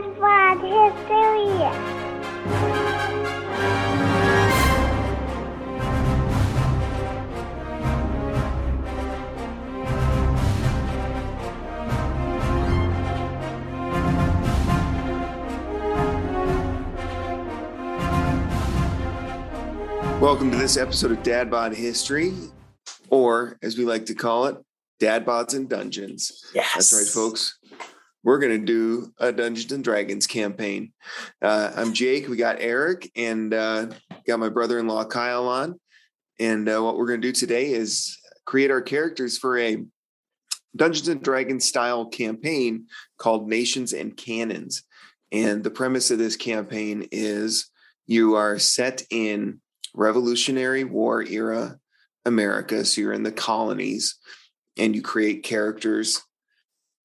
Dad Bod History. Welcome to this episode of Dad Bod History, or as we like to call it, Dad Bods and Dungeons. Yes. That's right, folks. We're going to do a Dungeons and Dragons campaign. Uh, I'm Jake. We got Eric and uh, got my brother in law Kyle on. And uh, what we're going to do today is create our characters for a Dungeons and Dragons style campaign called Nations and Cannons. And the premise of this campaign is you are set in Revolutionary War era America. So you're in the colonies and you create characters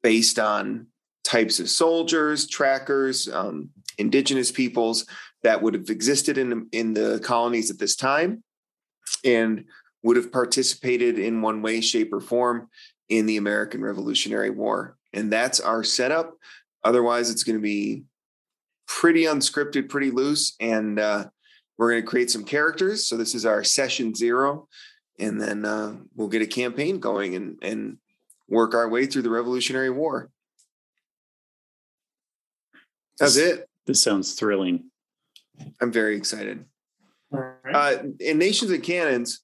based on types of soldiers, trackers, um, indigenous peoples that would have existed in, in the colonies at this time and would have participated in one way, shape, or form in the American Revolutionary War. And that's our setup. Otherwise, it's going to be pretty unscripted, pretty loose. And uh, we're going to create some characters. So this is our session zero, and then uh, we'll get a campaign going and and work our way through the Revolutionary War. That's it. This sounds thrilling. I'm very excited. All right. Uh, in Nations and Cannons,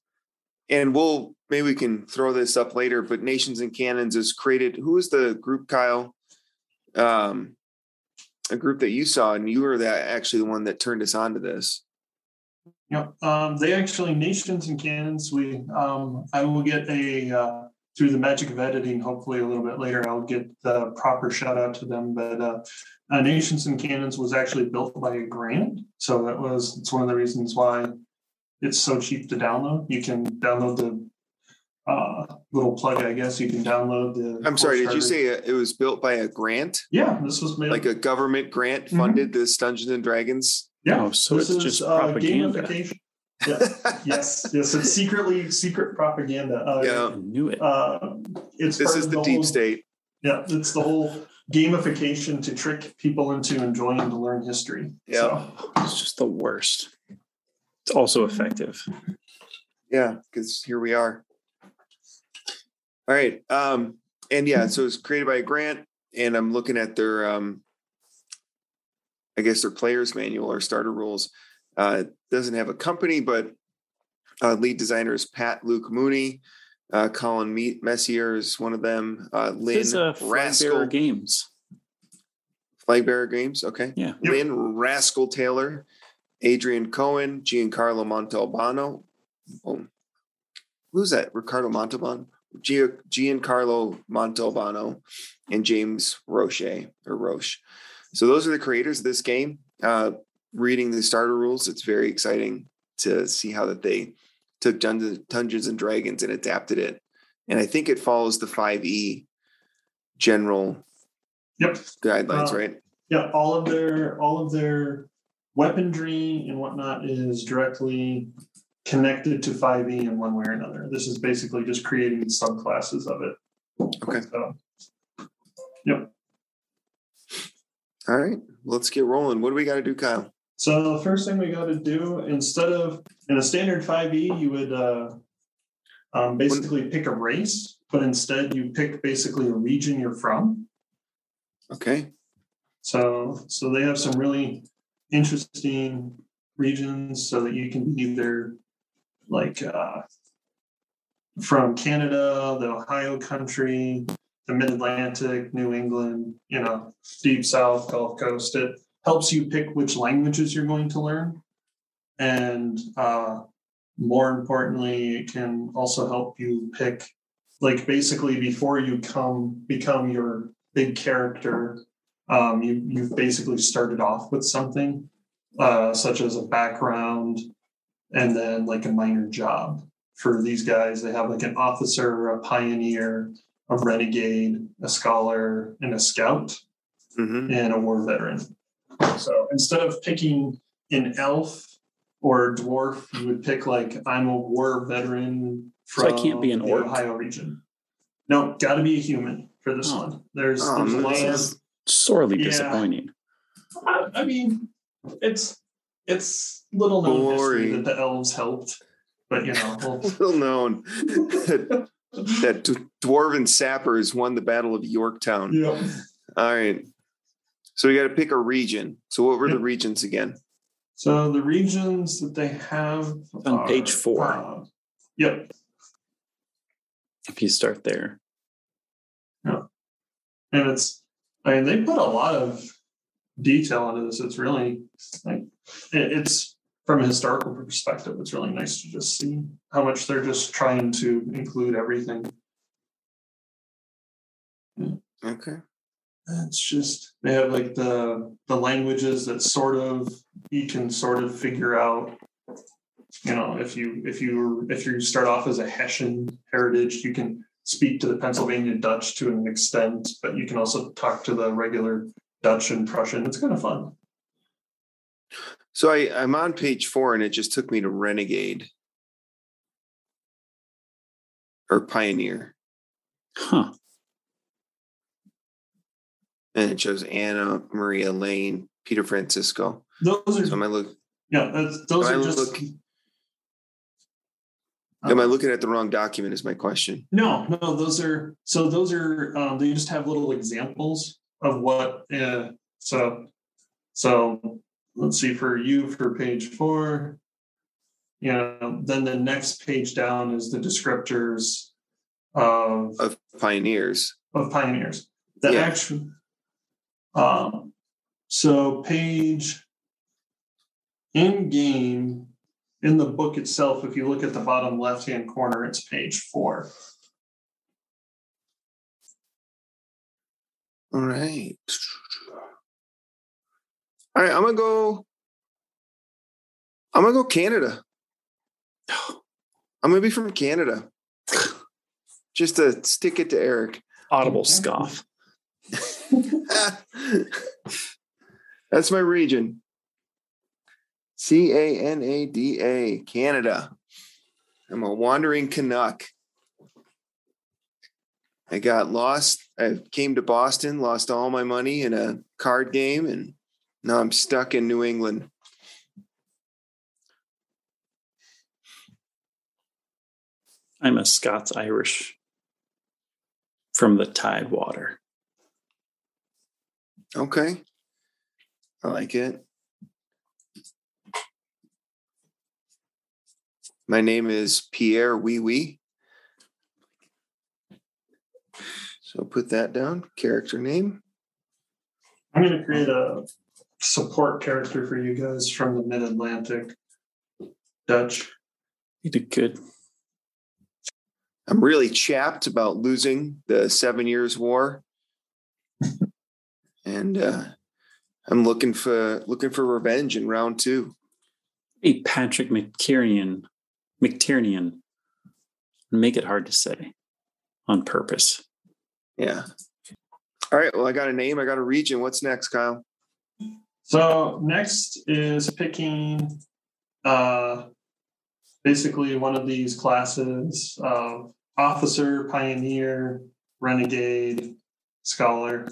and we'll maybe we can throw this up later. But Nations and Cannons is created. Who is the group, Kyle? Um, a group that you saw, and you were that actually the one that turned us on to this. Yep. Um, they actually nations and cannons. We um, I will get a uh, through the magic of editing. Hopefully, a little bit later, I'll get the proper shout out to them. But uh, uh, nations and cannons was actually built by a grant, so that was it's one of the reasons why it's so cheap to download. You can download the uh, little plug, I guess. You can download the. I'm sorry. Did you say it was built by a grant? Yeah, this was made like a government grant Mhm. funded this Dungeons and Dragons. yeah. Oh, so this it's is, just uh, propaganda. gamification. Yeah. yes, yes, it's secretly secret propaganda. Uh, Yeah. I knew it. uh, it's This is of the whole- deep state. Yeah, it's the whole gamification to trick people into enjoying to learn history. Yeah. So, It's just the worst. It's also effective. Yeah, because here we are. All right. Um, and yeah, so it's created by a grant, and I'm looking at their um I guess their player's manual or starter rules. Uh it doesn't have a company, but uh lead designer is Pat Luke Mooney. Uh, Colin Me- Messier is one of them. Uh, Lynn It's a Rascal Rascal Games. Flag Bearer Games. Okay. Yeah. Yep. Lynn Rascal Taylor, Adrian Cohen, Giancarlo Montalbano. Oh, who's that? Ricardo Montalbano, Gia- Giancarlo Montalbano, and James Roche or Roche. So those are the creators of this game. Uh, reading the starter rules, it's very exciting to see how that they took Dungeons, and Dragons and adapted it. And I think it follows the 5e general yep, guidelines, Uh, right? yeah, all of their all of their weaponry and whatnot is directly connected to 5e in one way or another. This is basically just creating subclasses of it. Okay. So, yep. All right, let's get rolling. What do we got to do, Kyle? So the first thing we got to do instead of in a standard 5e, you would uh, um, basically pick a race, but instead you pick basically a region you're from. Okay. So so they have some really interesting regions so that you can be either like uh, from Canada, the Ohio country, the mid Atlantic, New England, you know, deep south, Gulf Coast. It helps you pick which languages you're going to learn. And uh, more importantly, it can also help you pick like basically before you come become your big character um, you you've basically started off with something uh, such as a background and then like a minor job. For these guys they have like an officer a pioneer a renegade a scholar and a scout hmm and a war veteran so instead of picking an elf or a dwarf you would pick like i'm a war veteran So I from can't be an the orc? ohio region no got to be a human for this Oh. one there's Oh, there's a lot of Sorely Yeah. disappointing. I, I mean, it's it's little known history that the elves helped, but you know, well, Little known that, that d- dwarven sappers won the Battle of Yorktown. yeah. All right. So we got to pick a region. So what were the regions again? So the regions that they have On page four. uh, yep. If you start there. Yeah. And it's, I mean, they put a lot of detail into this. It's really like, it, it's from a historical perspective, it's really nice to just see how much they're just trying to include everything. Okay. It's just, they have like the, the languages that sort of, you can sort of figure out. You know, if you, if you, if you start off as a Hessian heritage, you can speak to the Pennsylvania Dutch to an extent, but you can also talk to the regular Dutch and Prussian. It's kind of fun. So I, I'm on page four and it just took me to Renegade or Pioneer. Huh. And it shows Anna, Maria Lane, Peter Francisco. Those are, So am I look yeah, that's, those am I are just. look- am I looking at the wrong document is my question. No, no, those are so those are um, they just have little examples of what. Uh, so, so let's see for you for page four. You know, then the next page down is the descriptors of Of pioneers. of pioneers. The Yeah. actual. Um, so page in game in the book itself, if you look at the bottom left hand corner, it's page four. All right. All right, I'm gonna go. I'm gonna go Canada. I'm gonna be from Canada. Just to stick it to Eric. Audible scoff. That's my region. C A N A D A, Canada. I'm a wandering Canuck. I got lost. I came to Boston, lost all my money in a card game, and now I'm stuck in New England. I'm a Scots Irish from the Tidewater. Okay. I like it. My name is Pierre Wee Wee. So put that down. Character name. I'm going to create a support character for you guys from the Mid Atlantic Dutch. You did good. I'm really chapped about losing the Seven Years' War, and uh, I'm looking for looking for revenge in round two. Hey, Patrick McTiernan. McTiernan. Make it hard to say on purpose. Yeah. All right. Well, I got a name. I got a region. What's next, Kyle? So next is picking uh, basically one of these classes of officer, pioneer, renegade, scholar.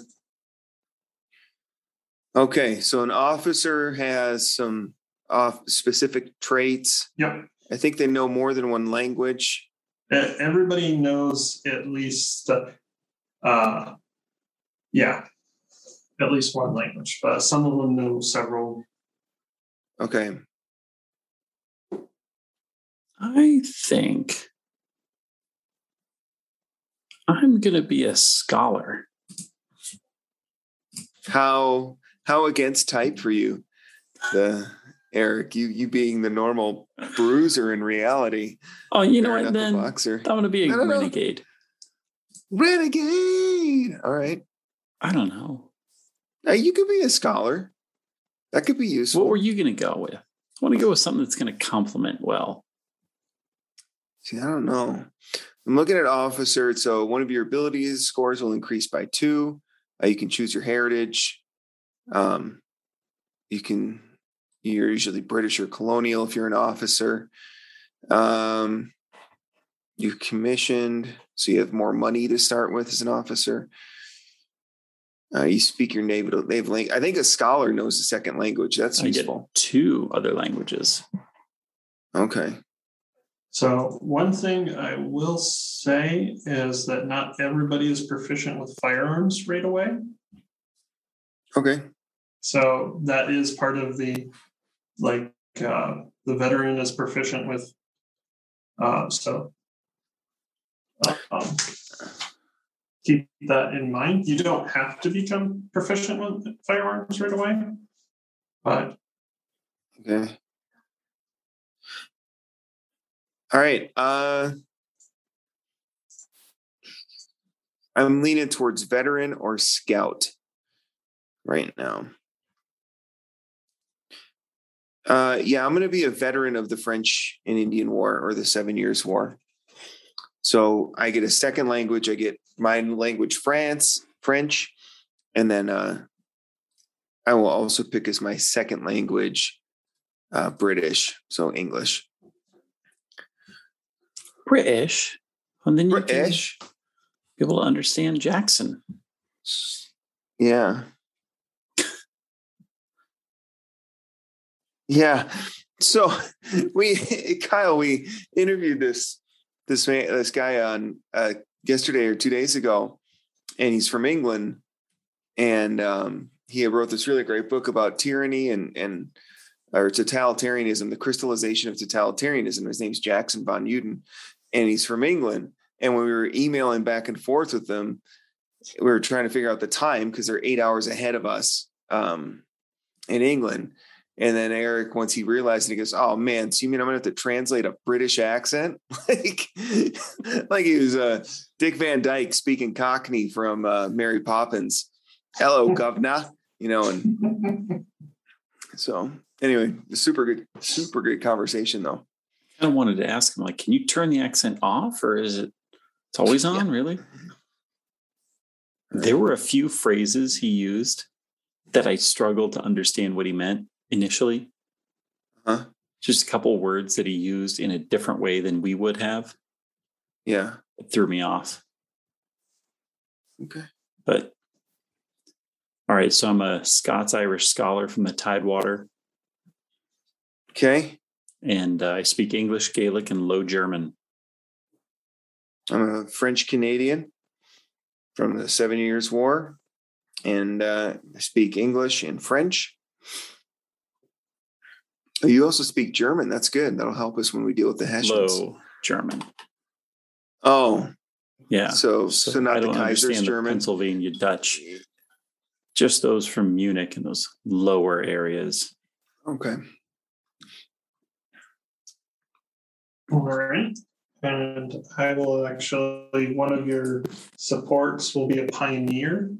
Okay. So an officer has some off specific traits. Yep. I think they know more than one language. Everybody knows at least, uh, uh, yeah, at least one language, but some of them know several. Okay. I think I'm going to be a scholar. How how against type for you, the Eric? You you being the normal bruiser in reality. Oh, you know what? Then I'm going to be a no, no. renegade. Renegade. All right. I don't know. Now you could be a scholar. That could be useful. What were you going to go with? I want to go with something that's going to complement well. See, I don't know. I'm looking at officer. So one of your abilities scores will increase by two. Uh, you can choose your heritage. Um, you can. You're usually British or colonial if you're an officer. Um, you're commissioned, so you have more money to start with as an officer. Uh, you speak your native native language. I think a scholar knows a second language. That's I get useful. two other languages. Okay. So one thing I will say is that not everybody is proficient with firearms right away. Okay. So that is part of the, like, uh, the veteran is proficient with, uh, so. um, Keep that in mind. You don't have to become proficient with firearms right away. But Okay. All right. Uh I'm leaning towards veteran or scout right now. Uh yeah, I'm going to be a veteran of the French and Indian War or the 7 Years War. So I get a second language, I get my language France, French, and then uh I will also pick as my second language uh, British, so English. British. And then you British, can be able to understand Jackson. yeah, yeah. So we, Kyle, we interviewed this this man, this guy on uh, yesterday or two days ago, and he's from England, and um, he wrote this really great book about tyranny and and or totalitarianism, the crystallization of totalitarianism. His name's Jackson von Uden, and he's from England. And when we were emailing back and forth with them, we were trying to figure out the time because they're eight hours ahead of us um, in England. And then Eric, once he realized it, he goes, "Oh man, so you mean I'm gonna have to translate a British accent, like, like he was uh, Dick Van Dyke speaking Cockney from uh, Mary Poppins. Hello, governor. You know, and so anyway, super good, super good conversation though. I wanted to ask him, like, can you turn the accent off or is it it's always on, really? There were a few phrases he used that I struggled to understand what he meant initially. Huh? Just a couple words that he used in a different way than we would have. Yeah. It threw me off. Okay. But all right, so I'm a Scots Irish scholar from the Tidewater, Okay. and uh, I speak English, Gaelic, and Low German. I'm a French Canadian from the Seven Years' War, and uh, I speak English and French. You also speak German. That's good. That'll help us when we deal with the Hessians. Low German. Oh, Yeah. so so, I not the don't Kaiser's understand the German. Pennsylvania Dutch. Just those from Munich and those lower areas. Okay. All right. And I will actually, one of your supports will be a pioneer.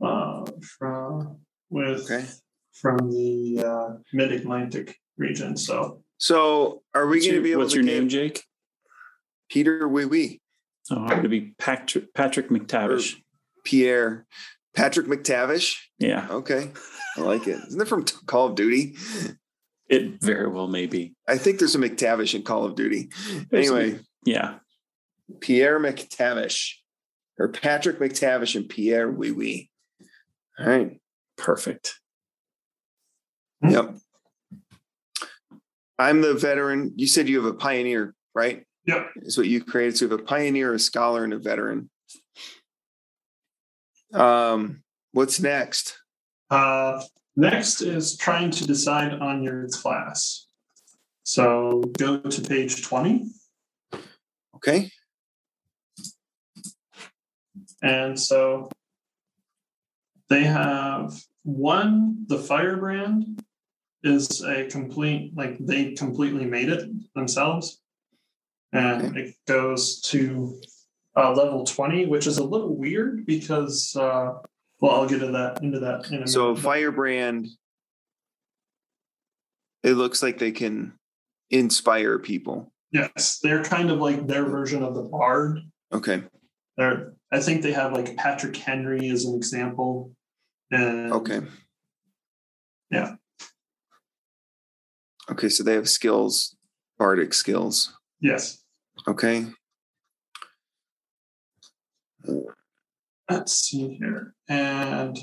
Uh, from, with, Okay. From the, uh, mid-Atlantic region, so. So are we going to be able what's to your give name, Jake? Peter Wee Wee Oh, I'm going to be Patrick, Patrick McTavish. Pierre Patrick McTavish? Yeah, Okay, I like it. Isn't it from Call of Duty? it very well may be. I think there's a McTavish in Call of Duty. There's a- Anyway, Yeah. Pierre McTavish or Patrick McTavish and Pierre Wee Wee. All right. Perfect. Yep. I'm the veteran. You said you have a pioneer, right? Yep. Is what you created. So you have a pioneer, a scholar, and a veteran. Um, what's next? Uh, next is trying to decide on your class. So go to page twenty. Okay. And so they have one, the firebrand is a complete, like they completely made it themselves. And it goes to uh, level 20, which is a little weird because, uh, well, I'll get into that into that in a So minute. firebrand. It looks like they can inspire people. yes, they're kind of like their version of the bard. Okay. They're, I think they have like Patrick Henry as an example. And Okay. Yeah. Okay. So they have skills, bardic skills. yes. Okay. let's see here, and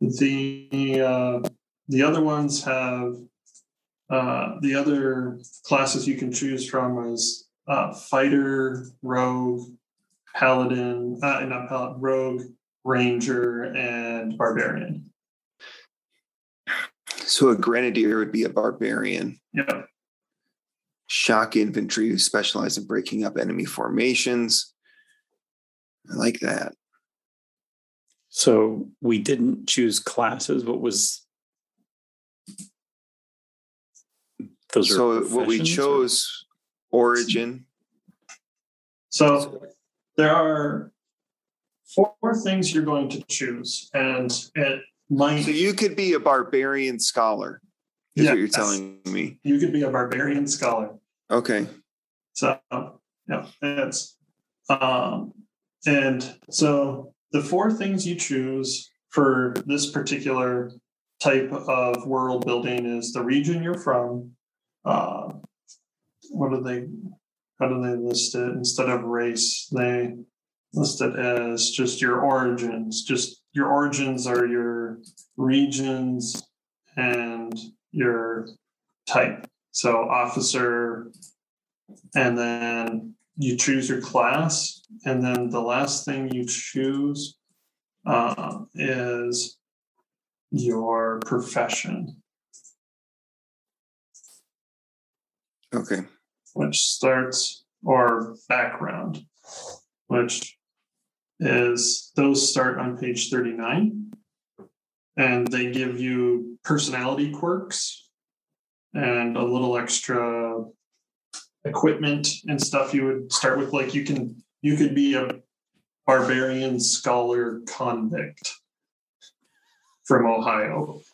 the uh, the other ones have uh, the other classes you can choose from is uh, fighter, rogue, paladin, uh, not paladin, rogue, ranger, and barbarian. So a grenadier would be a barbarian. Yeah. Shock infantry who specialize in breaking up enemy formations. I like that. So we didn't choose classes. What was those? are so what we professions, or- chose origin. So there are four things you're going to choose, and it might So you could be a barbarian scholar, is what you're telling me. you could be a barbarian scholar. Okay. So yeah, it's um and so the four things you choose for this particular type of world building is the region you're from. Uh, what do they how do they list it instead of race? They list it as just your origins. Just your origins are your regions and your type. So officer, and then you choose your class, and then the last thing you choose uh, is your profession, Okay. which starts or background, which is those start on page 39 and they give you personality quirks and a little extra equipment and stuff you would start with like you can you could be a barbarian scholar convict from ohio.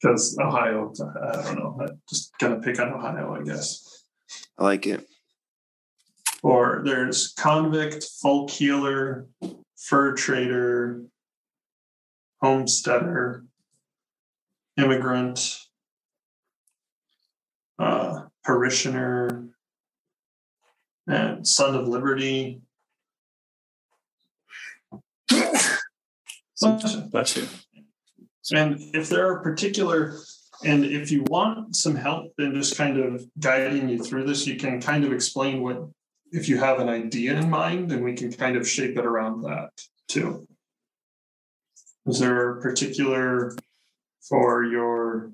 Because ohio i don't know i'm just gonna pick on ohio i guess. I like it. Or there's convict folk healer fur trader homesteader immigrant uh, parishioner and son of liberty Bless you. And if there are particular, and if you want some help in just kind of guiding you through this, you can kind of explain what, if you have an idea in mind, then we can kind of shape it around that too. Is there a particular for your,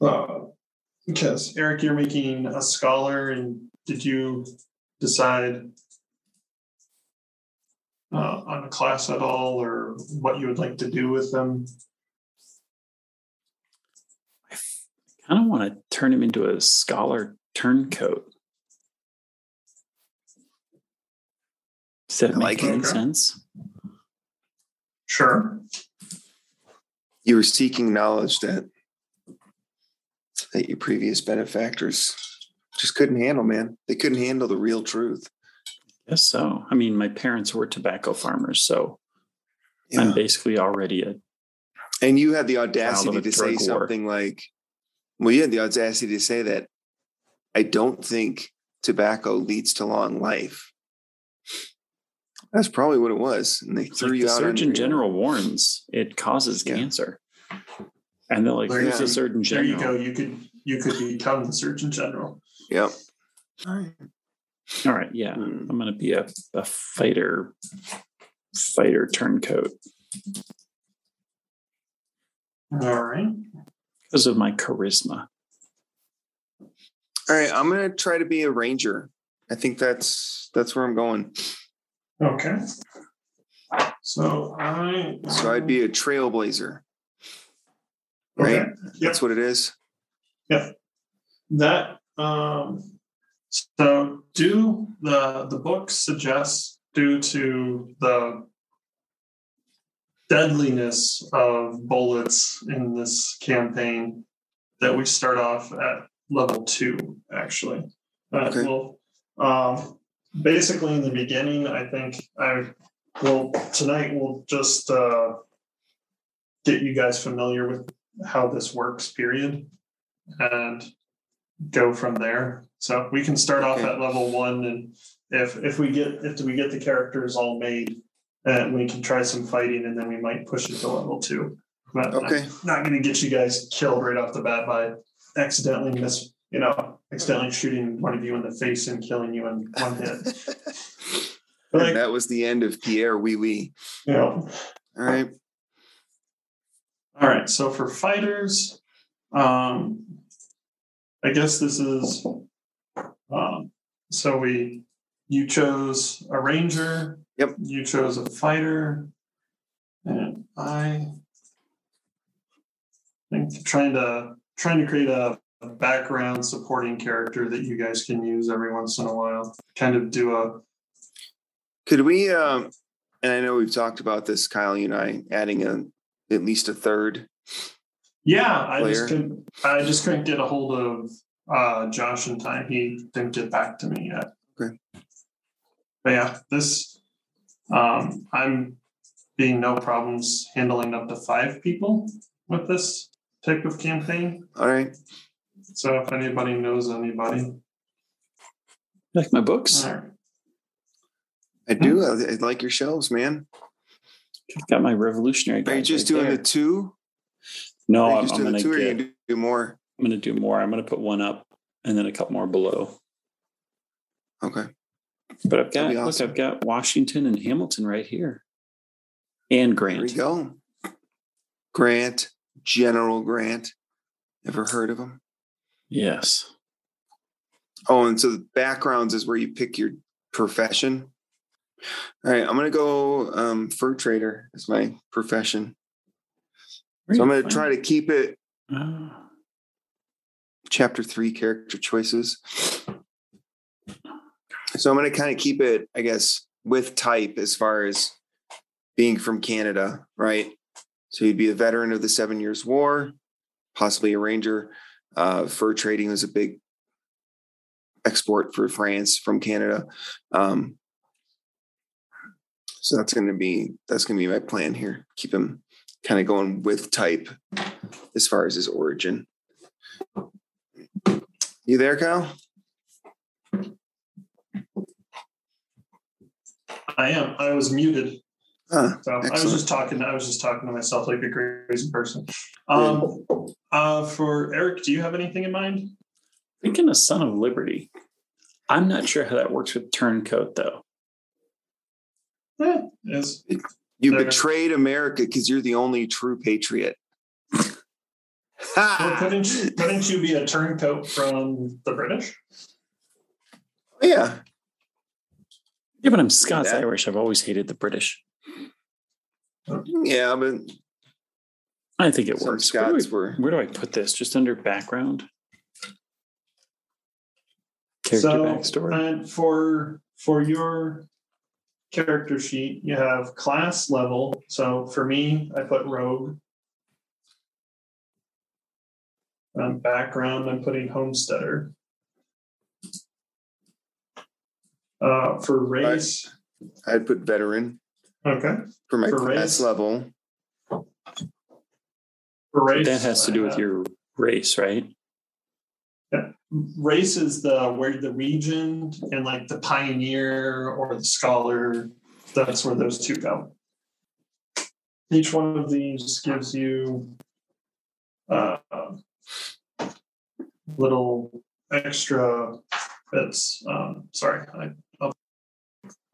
uh, Eric, you're making a scholar, and did you decide uh, on a class at all or what you would like to do with them? I kind of want to turn him into a scholar turncoat. Does that I make like any sense? Sure. You were seeking knowledge that that your previous benefactors just couldn't handle, man. They couldn't handle the real truth. Yes, so. I mean, my parents were tobacco farmers, so Yeah. I'm basically already a And you had the audacity to say war. something like, well, you had the audacity to say that I don't think tobacco leads to long life. That's probably what it was. And they It's threw like you the out. Surgeon General warns it causes Yeah. cancer. And they're like, There who's you the go. Surgeon There you go. You could you could become the Surgeon General. Yep. All right. All right, yeah. Hmm. I'm gonna be a, a fighter fighter turncoat All right. because of my charisma. All right. I'm gonna try to be a ranger. I think that's that's where I'm going. Okay. So I So I'd be a trailblazer. Right? Okay. Yep. That's what it is. Yeah. That um so do the the book suggests due to the deadliness of bullets in this campaign that we start off at level two actually uh, Okay. well um basically in the beginning i think i will tonight we'll just uh get you guys familiar with how this works period and go from there. So we can start off at level one, and if if we get if we get the characters all made, uh, we can try some fighting, and then we might push it to level two. But I'm Okay. not going to get you guys killed right off the bat by accidentally miss, you know, accidentally shooting one of you in the face and killing you in one hit. But like, that was the end of Pierre Wee Wee. you know, All right. All right, so for fighters, um, I guess this is, um, so we, you chose a ranger. Yep. You chose a fighter, and I think trying to trying to create a, a background supporting character that you guys can use every once in a while. Kind of do a Could we, um, and I know we've talked about this, Kyle, you and I, adding a at least a third. Yeah, I player. just couldn't. I just couldn't get a hold of uh, Josh in time. He didn't get back to me yet. Okay. But yeah, this um, I'm being no problems handling up to five people with this type of campaign. All right. So if anybody knows anybody, Like my books. all right. I do. I, I like your shelves, man. I've got my revolutionary. Are you just right doing there. the two? No, Are you I'm, I'm gonna the two, or get, you gonna do more? I'm gonna do more. I'm gonna put one up and then a couple more below. Okay. But I've got That'd look. I've got Washington and Hamilton right here, and Grant. There we go. Grant, General Grant. Ever heard of him? Yes. Oh, and so the backgrounds is where you pick your profession. All right, I'm gonna go um, fur trader as my profession. So I'm gonna try to keep it Oh, chapter three character choices. So I'm going to kind of keep it, I guess, with type as far as being from Canada, right? So you'd be a veteran of the Seven Years' War, possibly a ranger. Uh, fur trading was a big export for France from Canada. Um, so that's going to be that's going to be my plan here. Keep him kind of going with type as far as his origin. You there, Kyle? I am. I was muted. Huh. So I was just talking. I was just talking to myself like a crazy person. Um, uh, for Eric, do you have anything in mind? thinking a Son of Liberty. I'm not sure how that works with turncoat though. Is You There. betrayed America because you're the only true patriot. well, couldn't you, couldn't you be a turncoat from the British? yeah. Yeah, but I'm Scots Irish. I've always hated the British. Yeah, but I think it some works. Where do, Scots I, were. where do I put this? Just under background? Character so, backstory. and for for your character sheet, you have class level. So for me, I put rogue. Um, background, I'm putting homesteader. Uh, for race, I'd put veteran okay. for my For class race? level. For race, that has to do with have- your race, right? Yeah. race is the where the region and like the pioneer or the scholar that's where those two go each one of these gives you uh, little extra bits um, sorry I,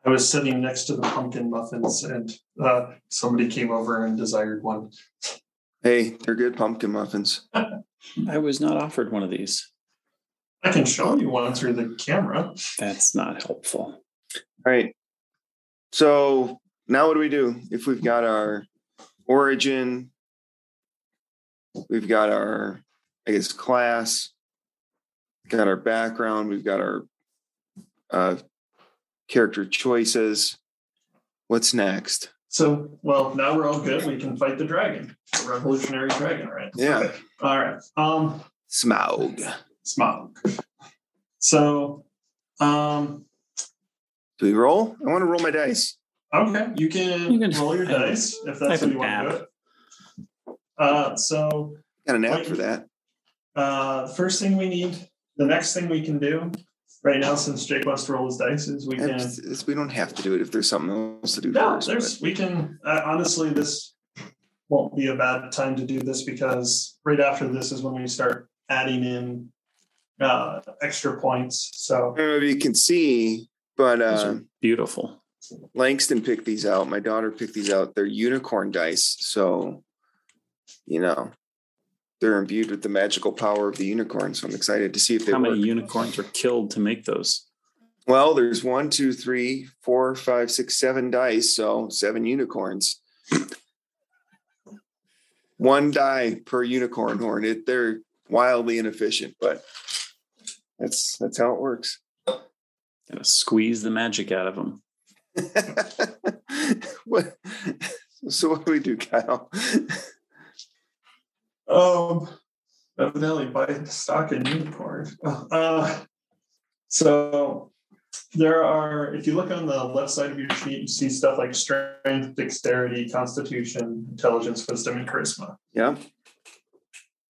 I was sitting next to the pumpkin muffins and uh, somebody came over and desired one Hey, they're good pumpkin muffins. I was not offered one of these. i can show you one through the camera That's not helpful. All right. So now what do we do? If we've got our origin, we've got our, I guess, class, got our background, we've got our uh, character choices. What's next? So, well, now we're all good. We can fight the dragon, the revolutionary dragon, right? Yeah. Okay. All right. Um, Smaug. Smog. So, um, Do we roll? I want to roll my dice. okay, you can, You can- roll your I have- dice if that's what you want to do. Uh, so, Got an app for that. uh, the first thing we need the next thing we can do right now, since Jake wants to roll his dice, is we can. It's- it's- we don't have to do it if there's something else to do No, first. there's we can uh, honestly this won't be a bad time to do this because right after this is when we start adding in uh extra points. So I don't know if you can see, but uh, beautiful. Langston picked these out. My daughter picked these out. They're unicorn dice. So, you know, they're imbued with the magical power of the unicorn. So I'm excited to see if they How work. many unicorns were killed to make those? well, there's one, two, three, four, five, six, seven dice. So seven unicorns. one die per unicorn horn. It, they're wildly inefficient, but that's that's how it works. Gotta squeeze the magic out of them. what? So what do we do, Kyle? Um evidently buy stock in unicorn. Uh so there are if you look on the left side of your sheet, you see stuff like strength, dexterity, constitution, intelligence, wisdom, and charisma. Yeah.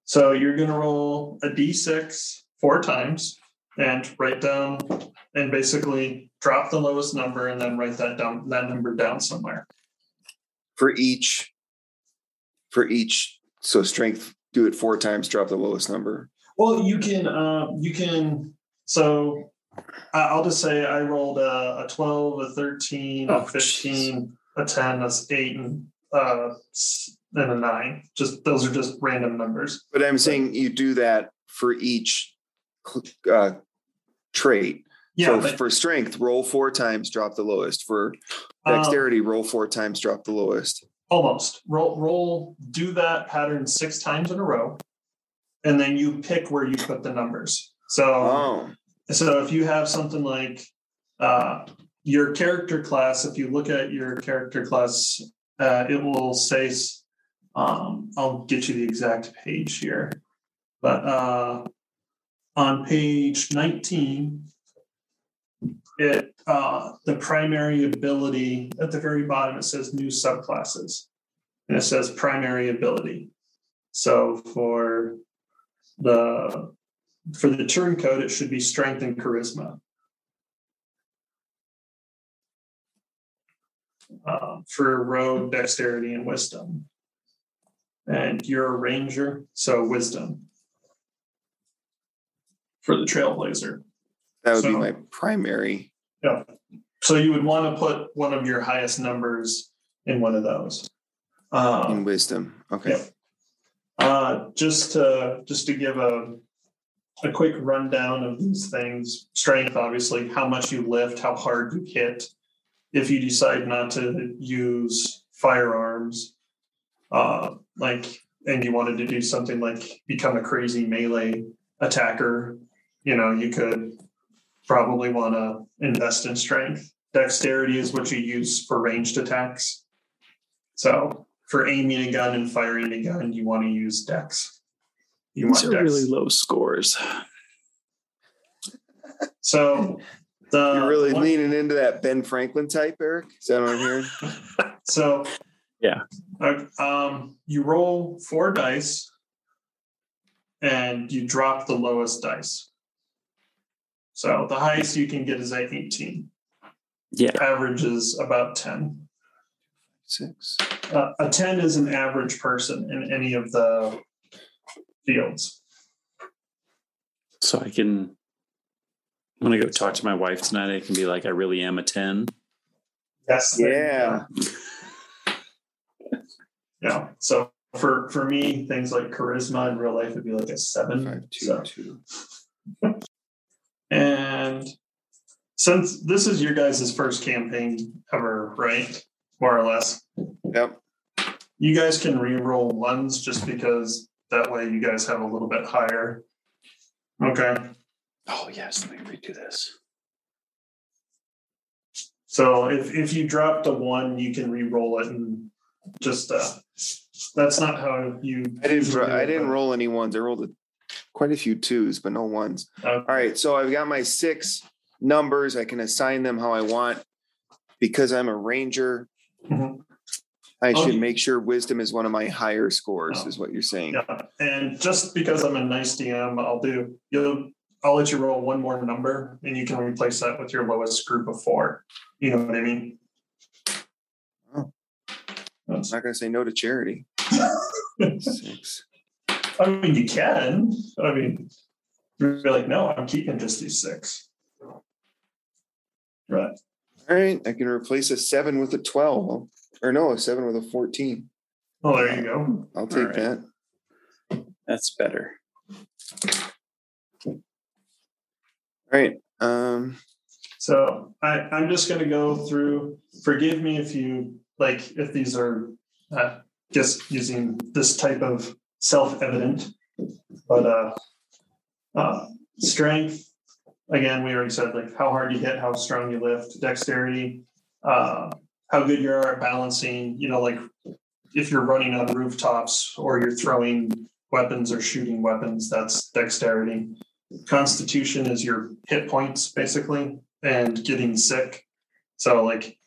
So you're going to roll a d6 four times and write down and basically drop the lowest number and then write that down that number down somewhere. For each, for each, so strength, do it four times, drop the lowest number. Well, you can uh, you can so I- I'll just say I rolled a, a 12, a 13, Oh, a 15, a 10, that's eight, and uh and a nine. Just those are just random numbers. But I'm saying you do that for each uh, trait. Yeah, so but, for strength, roll four times, drop the lowest. For um, dexterity, roll four times, drop the lowest. Almost. Roll roll do that pattern six times in a row. And then you pick where you put the numbers. So Oh, so if you have something like uh your character class, if you look at your character class, uh it will say um I'll get you the exact page here. But uh on page 19 it uh the primary ability at the very bottom it says new subclasses. And it says primary ability. So for the for the turncoat it should be strength and charisma. Uh, for rogue dexterity and wisdom. And you're a ranger so wisdom. For the trailblazer that would be my primary. yeah. So you would want to put one of your highest numbers in one of those. in Um, wisdom. Okay. Yep. uh, just to just to give a a quick rundown of these things. Strength, obviously, how much you lift, how hard you hit. If you decide not to use firearms, uh, like, and you wanted to do something like become a crazy melee attacker, you know, you could probably want to invest in strength. Dexterity is what you use for ranged attacks. So for aiming a gun and firing a gun, you want to use dex. You These want are dex. really low scores. So the You're really one- leaning into that Ben Franklin type, Eric. Is that what I'm hearing? So Yeah. uh, um, you roll four dice, and you drop the lowest dice. So the highest you can get is at 18. Yeah. Average is about 10. Six. Uh, a 10 is an average person in any of the fields. So I can, when I go talk to my wife tonight, I can be like, I really am a 10. Yes. Yeah. Yeah. So for for me, things like charisma in real life would be like a seven. Five, two, So- two. And since this is your guys' first campaign ever, right? More or less. Yep. You guys can re-roll ones just because that way you guys have a little bit higher. Okay. Oh, yes. Let me redo this. So if if you dropped a one, you can re-roll it and just uh that's not how you I didn't. usually I didn't roll any ones. I rolled a, quite a few twos, but no ones. uh, All right. So I've got my six numbers. I can assign them how I want. Because I'm a ranger, Mhm. I Oh, should make sure wisdom is one of my higher scores. Oh. Is what you're saying? Yeah, and just because I'm a nice DM, I'll do you I'll let you roll one more number and you can replace that with your lowest group of four. You know what I mean? Oh. I'm not gonna say no to charity. Six. I mean, you can. I mean, you're like, no, I'm keeping just these six. Right. All right, I can replace a seven with a twelve, or no, a seven with a fourteen. Well, there you go. I'll take right. that. That's better. All right. Um, So I, I'm just going to go through. Forgive me if you like, if these are uh, just using this type of self-evident, but uh, uh, strength. Again, we already said like how hard you hit, how strong you lift, dexterity, uh, how good you are at balancing. You know, like if you're running on rooftops or you're throwing weapons or shooting weapons, that's dexterity. Constitution is your hit points basically, and getting sick. So like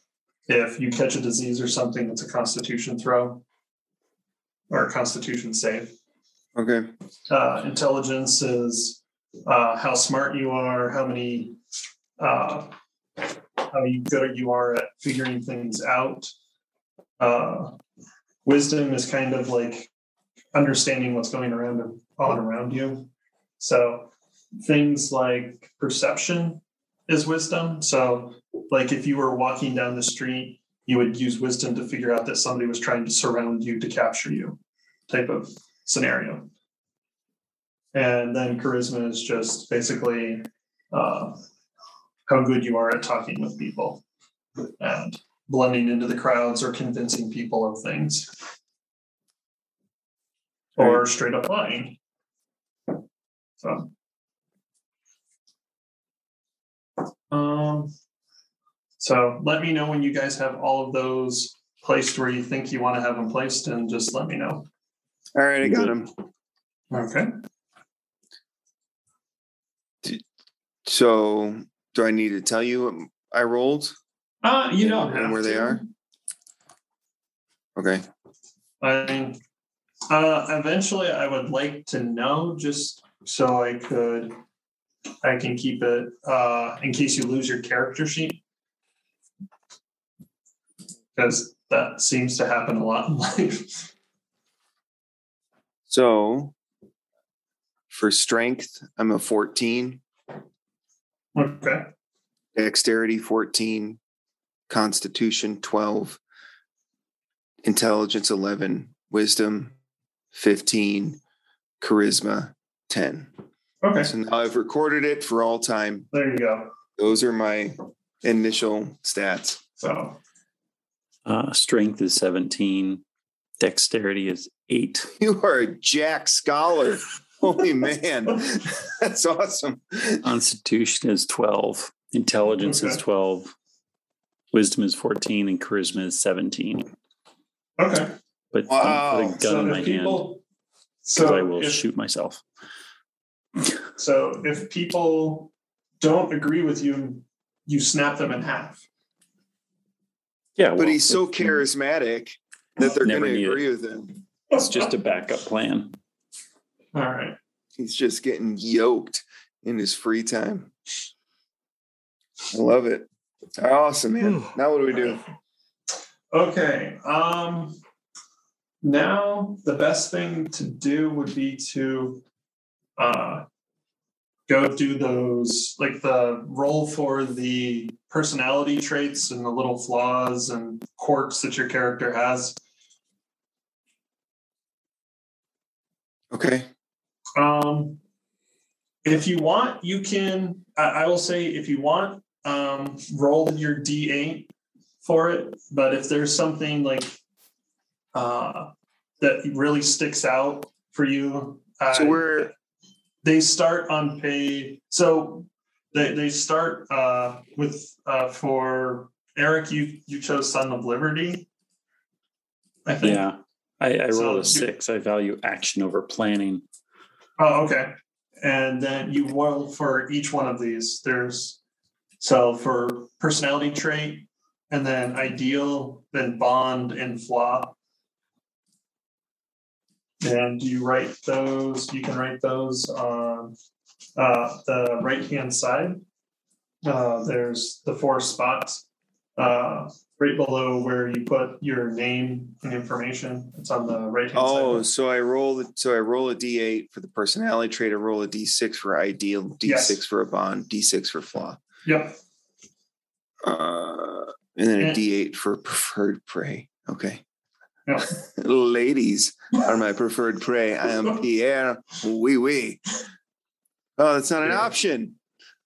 if you catch a disease or something, it's a constitution throw or constitution save. okay. Uh, intelligence is uh, how smart you are, how many, uh, how you good you are at figuring things out. Uh, wisdom is kind of like understanding what's going around on around you. So things like perception is wisdom. So like if you were walking down the street, you would use wisdom to figure out that somebody was trying to surround you to capture you, type of scenario. And then charisma is just basically uh, how good you are at talking with people and blending into the crowds or convincing people of things. Or straight up lying. So. Um, so let me know when you guys have all of those placed where you think you want to have them placed and just let me know. All right, I got them. Okay. So, do I need to tell you what I rolled Uh, you don't and have where they are? Okay. I mean, uh, eventually I would like to know just so I could, I can keep it, uh, in case you lose your character sheet. Because that seems to happen a lot in life. So, for strength, I'm a 14, Okay. dexterity 14, constitution 12, intelligence 11, wisdom 15, charisma 10. Okay. So now I've recorded it for all time. There you go. Those are my initial stats. So, Uh, strength is 17. Dexterity is 8. You are a Jack scholar. Holy man. That's awesome. Constitution is 12. Intelligence is 12. Wisdom is 14. And charisma is 17. okay. But Wow. don't put a gun So in if my hand people, because so I will if, shoot myself. so if people don't agree with you, you snap them in half. Yeah. But well, he's so charismatic that they're going to need it. agree with him. It's just a backup plan. All right. He's just getting yoked in his free time. I love it. Awesome, man. Now what do we do? Okay. Um now the best thing to do would be to uh go do those like the roll for the personality traits and the little flaws and quirks that your character has. Okay. Um, if you want, you can. I, I will say, if you want, um, roll your d8 for it. But if there's something like uh, that really sticks out for you, So I- we're they start on page. So they they start uh, with uh, for Eric. You you chose Son of Liberty. I think. Yeah. I, I So rolled a six. I value action over planning. Oh, okay. And then you roll for each one of these. There's so for personality trait, and then ideal, then bond and flaw. And you write those, you can write those on uh, the right hand side, uh, there's the four spots uh, right below where you put your name and information. It's on the right hand side. Oh, so I roll. So I roll a D8 for the personality trait. I roll a D6 for ideal, D6 Yes. for a bond, D6 for flaw, Yep. uh, and then a And- D8 for preferred prey. Okay. Yeah. Ladies are my preferred prey. I am Pierre. Wee wee. Oh, that's not an Yeah. option.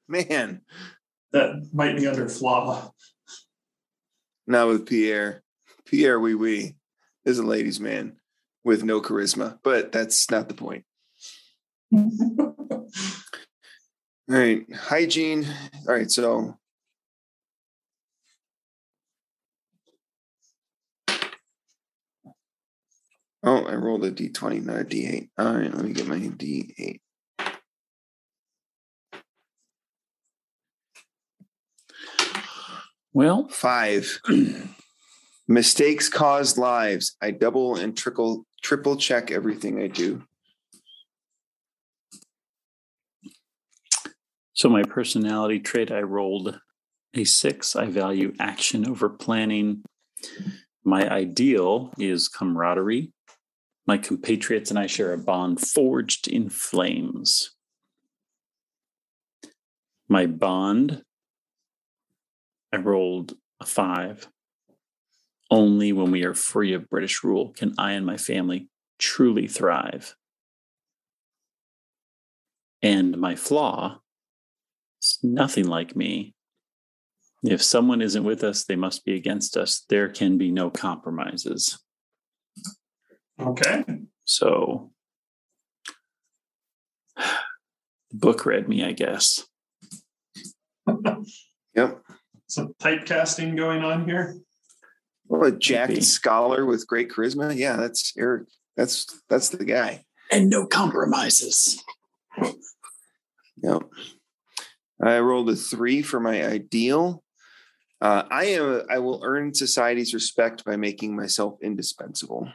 Man, That might be under flaw. not with Pierre. Pierre Wee Wee is a ladies' man with no charisma, but that's not the point. All right, hygiene. All right, so oh, I rolled a d20, not a d8. All right, let me get my d8. Well, Five. Mistakes cause lives. I double and triple triple check everything I do. so my personality trait, I rolled a six. I value action over planning. My ideal is camaraderie. My compatriots and I share a bond forged in flames. My bond, I rolled a five. Only when we are free of British rule can I and my family truly thrive. And my flaw, it's nothing like me. If someone isn't with us, they must be against us. There can be no compromises. Okay. So, the book read me, I guess. Yep. Some typecasting going on here. Well, a jacked Maybe. scholar with great charisma. Yeah, that's Eric. That's that's the guy. And no compromises. Yep. I rolled a three for my ideal. Uh, I am. I will earn society's respect by making myself indispensable.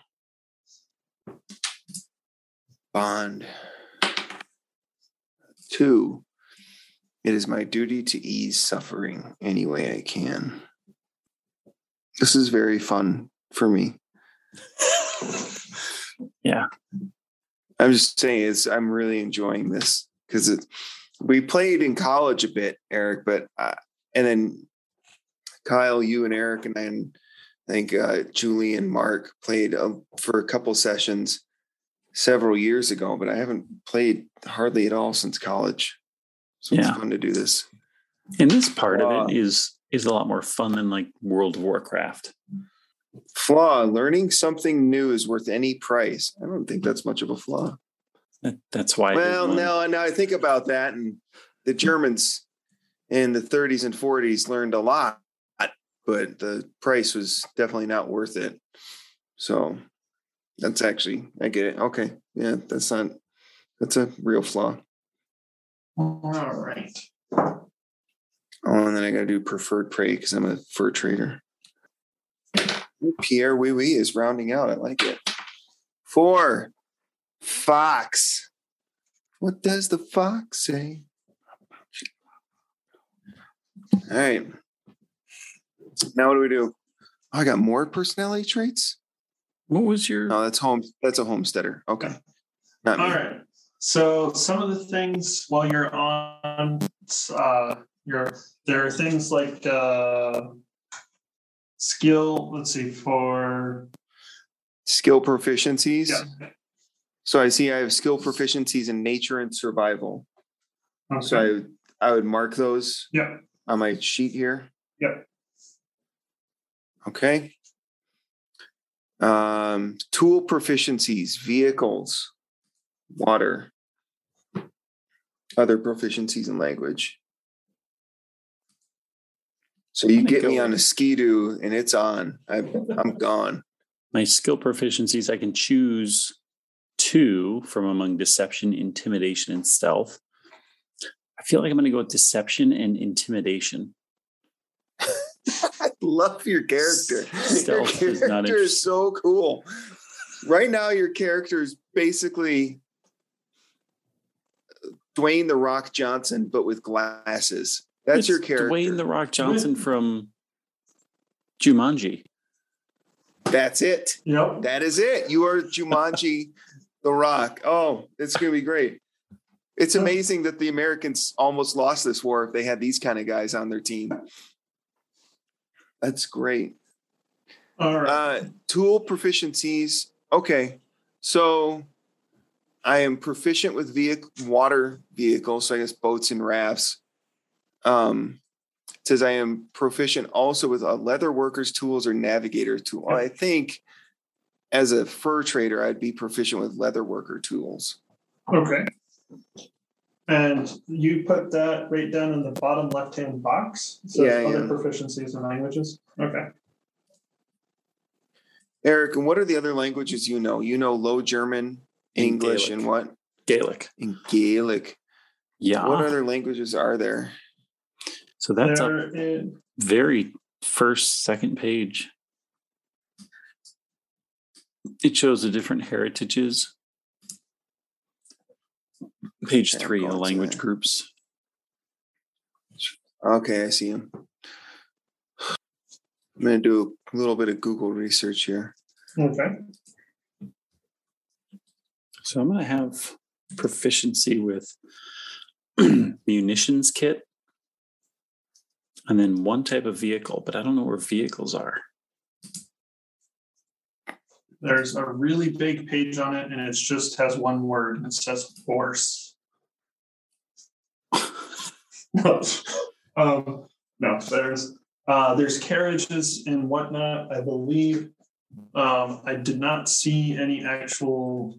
Bond. Two. It is my duty to ease suffering any way I can. This is very fun for me. Yeah. I'm just saying, it's, I'm really enjoying this because it. We played in college a bit, Eric, but uh, and then Kyle, you and Eric, and then I think uh, Julie and Mark played uh, for a couple sessions several years ago, but I haven't played hardly at all since college. So Yeah. it's fun to do this. And this part Wow. of it is is a lot more fun than like World of Warcraft. Flaw: learning something new is worth any price. I don't think that's much of a flaw. That, that's why. Well, now now I think about that, and the Germans in the 30s and 40s learned a lot, but the price was definitely not worth it. So that's actually I get it. Okay, yeah, that's not that's a real flaw. All right. Oh, and then I got to do preferred prey because I'm a fur trader. Pierre Wee Wee is rounding out. I like it. Four, fox. What does the fox say? All right. Now what do we do? Oh, I got more personality traits. What was your? No, that's home. That's a homesteader. Okay, not me. All right. So some of the things while you're on, uh, your there are things like uh, skill. Let's see for Skill proficiencies. yeah. So I see I have skill proficiencies in nature and survival. Okay. So I would, I would mark those yeah. on my sheet here. Yep. Okay. Um, tool proficiencies, vehicles, water, other proficiencies in language. So you get me on a skidoo and it's on. I, I'm gone. my skill proficiencies, I can choose two from among deception, intimidation, and stealth. I feel like I'm going to go with deception and intimidation. I love your character. Your Stealth is not character is so cool. Right now, your character is basically Dwayne the Rock Johnson, but with glasses. That's It's your character. Dwayne the Rock Johnson from Jumanji. That's it. Yep. That is it. You are Jumanji the Rock. Oh, it's gonna be great. It's amazing that the Americans almost lost this war if they had these kind of guys on their team. That's great. All right. Uh, tool proficiencies. Okay, so I am proficient with vehicle, water vehicles, so I guess boats and rafts. Um, it says I am proficient also with a leather worker's tools or navigator tool. Well, I think as a fur trader, I'd be proficient with leather worker tools. Okay. And you put that right down in the bottom left-hand box. So Yeah, other yeah. proficiencies and languages. Okay. Eric, and what are the other languages you know? You know Low German, English, Gaelic. and what? Gaelic. And Gaelic. Yeah. What other languages are there? so that's a there is, very first, second page. It shows the different heritages. Page Okay, three, I'll the language that. groups. Okay, I see them. I'm going to do a little bit of Google research here. okay. So I'm going to have proficiency with munitions kit and then one type of vehicle, but I don't know where vehicles are. There's a really big page on it and it just has one word and it says force. um, no, there's uh, there's carriages and whatnot. I believe um, I did not see any actual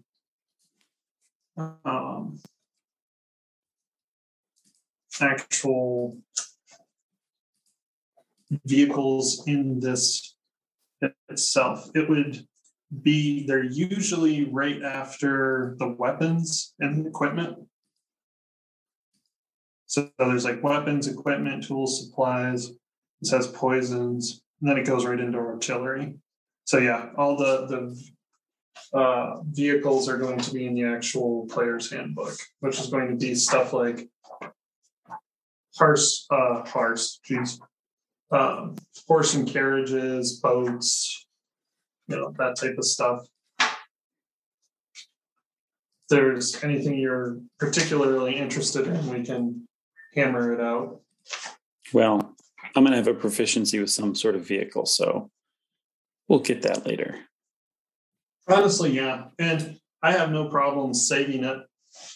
um, actual vehicles in this itself. It would be they're usually right after the weapons and equipment. So there's like weapons, equipment, tools, supplies. It says poisons, and then it goes right into artillery. So yeah, all the the uh, vehicles are going to be in the actual player's handbook, which is going to be stuff like horse, uh, horse, geez, um, horse and carriages, boats, you know that type of stuff. If there's anything you're particularly interested in, we can hammer it out. Well, I'm going to have a proficiency with some sort of vehicle, so we'll get that later. Honestly, yeah, and I have no problem saving it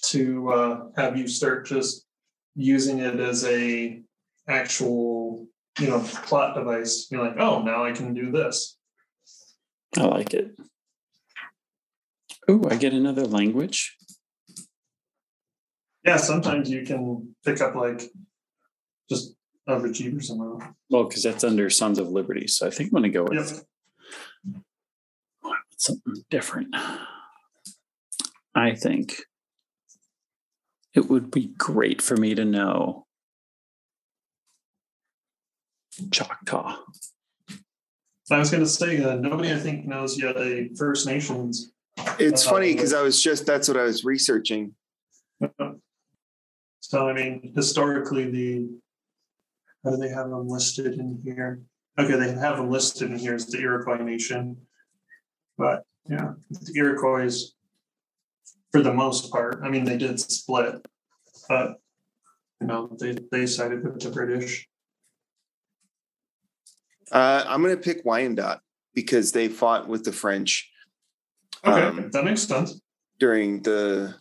to uh, have you start just using it as a actual, you know, plot device. You're like, oh, now I can do this. I like it. Oh, I get another language. Yeah, sometimes you can pick up like just a Vegeta or something. Well, because that's under Sons of Liberty. So I think I'm going to go with Yep. something different. I think it would be great for me to know Choctaw. I was going to say, uh, nobody I think knows yet a First Nations. It's Uh, funny because I was just, that's what I was researching. So, I mean, historically, the how do they have them listed in here? Okay, they have them listed in here as the Iroquois Nation. But yeah, the Iroquois, for the most part, I mean, they did split, but you know, they they sided with the British. Uh, I'm going to pick Wyandotte because they fought with the French Okay, Um, that makes sense. during the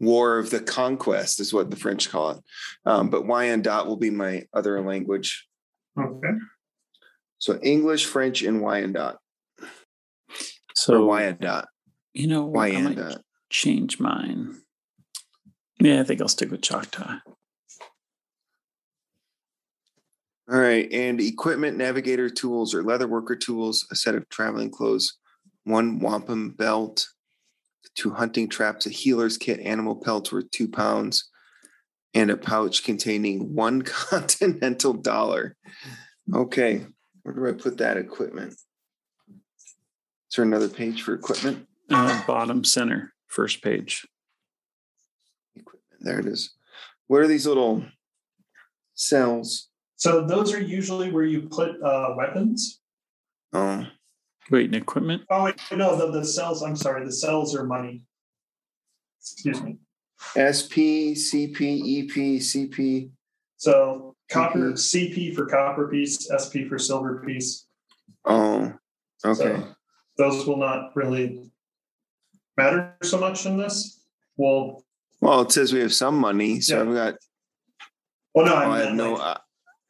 War of the Conquest, is what the French call it. Um, but Wyandot will be my other language. Okay, So English, French, and Wyandotte. Or So, Wyandotte. you know what? I might change mine. Yeah, I think I'll stick with Choctaw. All right. And equipment, navigator tools or leather worker tools, a set of traveling clothes, one wampum belt, two hunting traps, a healer's kit, animal pelts worth two pounds, and a pouch containing one continental dollar. Okay. Where do I put that equipment? Is there another page for equipment? Uh, bottom center, first page. Equipment. There it is. What are these little cells? So those are usually where you put uh, weapons. Oh, Wait, and equipment? Oh wait, no, the, the cells. I'm sorry, the cells are money. Excuse me. SP, CP, EP, CP. So copper. CP for copper piece, SP for silver piece. Oh, okay. So those will not really matter so much in this. Well, Well, it says we have some money, so Yeah. I've got. well, no, Oh, I, I have no. like- uh,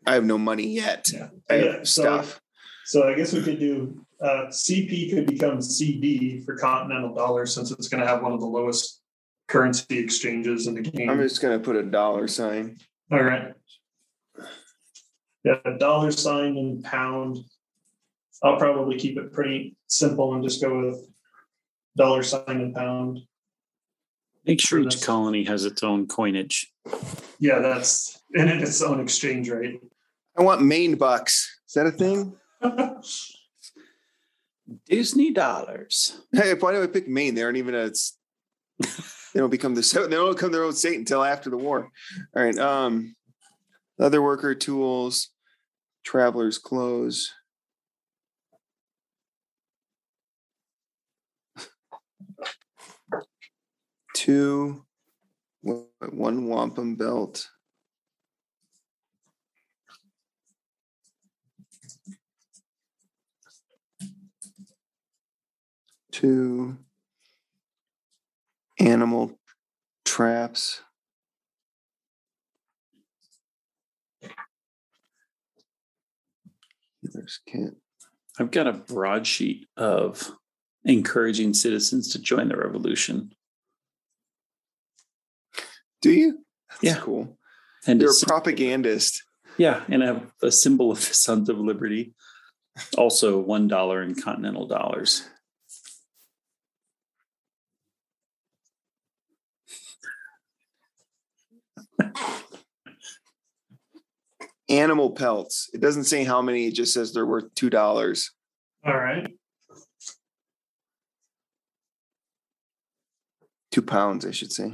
I have no money yet. yeah. I have Yeah, so- stuff. So I guess we could do uh, CP could become CD for continental dollars since it's going to have one of the lowest currency exchanges in the game. I'm just gonna put a dollar sign. All right. Yeah, dollar sign and pound. I'll probably keep it pretty simple and just go with dollar sign and pound. Make sure each colony has its own coinage. Yeah, that's and it its own exchange rate. I want Maine bucks. Is that a thing? Disney dollars. Hey, why do I pick Maine? They aren't even a. it's- They don't become the they don't become their own state until after the war. All right. Um, leather worker tools, traveler's clothes. Two, one wampum belt. Two animal traps. Healer's kit. I've got a broadsheet of encouraging citizens to join the revolution. Do you? That's Yeah. cool. And You're a propagandist. yeah, and I have a symbol of the Sons of Liberty. Also, one dollar in continental dollars. Animal pelts. It doesn't say how many. It just says they're worth two dollars. All right. Two pounds, I should say.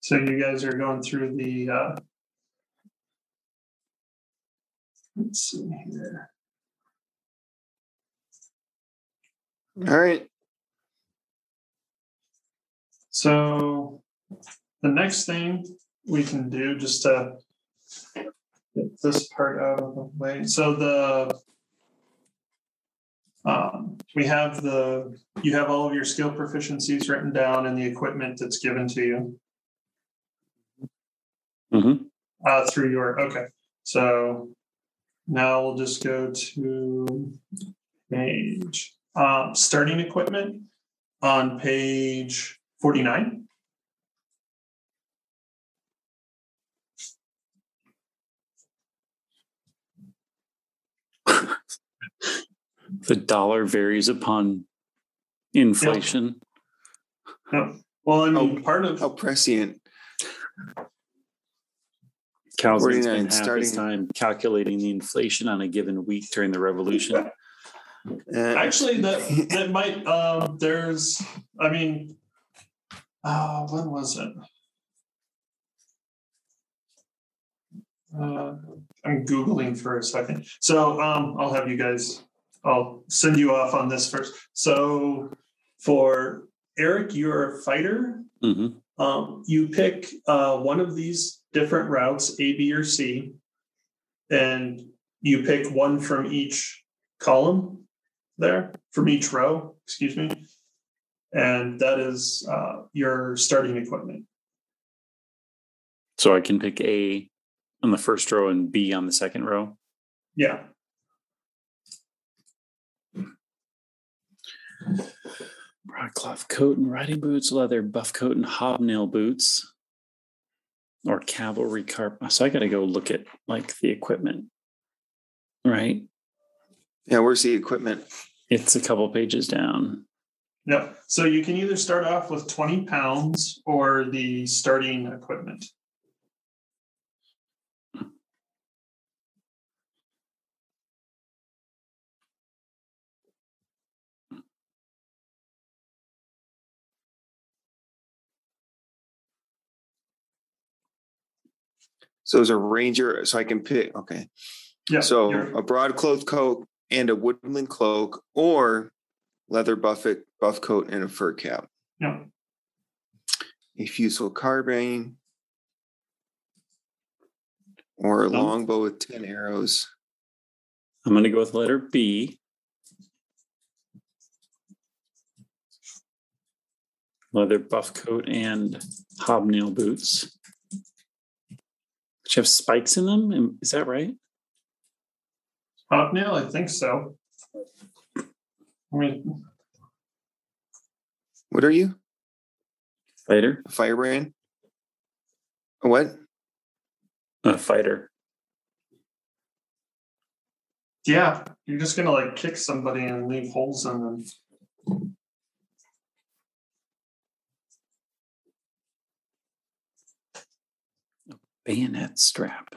So you guys are going through the uh let's see here. All right. So the next thing we can do just to get this part out of the way. So the um, we have the you have all of your skill proficiencies written down and the equipment that's given to you Mhm. uh, through your okay. So now we'll just go to page um, starting equipment on page 49. The dollar varies upon inflation. No. Well, I mean, Oh, part of How prescient. Calvin's 49, been half his starting- time calculating the inflation on a given week during the revolution. Uh, actually that that might um there's I mean uh when was it? Uh, I'm googling for a second. So um I'll have you guys I'll send you off on this first. So for Eric, you're a fighter. Mhm. Um, you pick uh, one of these different routes, A, B, or C, and you pick one from each column there, from each row, excuse me. And that is uh, your starting equipment. So I can pick A on the first row and B on the second row. Yeah. Broadcloth coat and riding boots, leather buff coat and hobnail boots, or cavalry carp. So I got to go look at like the equipment, right? yeah, where's the equipment? It's a couple pages down. No. So you can either start off with 20 pounds or the starting equipment. So as a ranger, so I can pick. Okay. Yeah. So a broadcloth coat and a woodland cloak or leather buffet buff coat and a fur cap. yeah. A fusel carbine, or a Um, longbow with ten arrows. I'm going to go with letter B. Leather buff coat and hobnail boots. Which have spikes in them. Is that right? Hobnail, I think so. I mean, What are you? Fighter. A firebrand? A what? A fighter. yeah, you're just gonna like kick somebody and leave holes in them. Bayonet strap.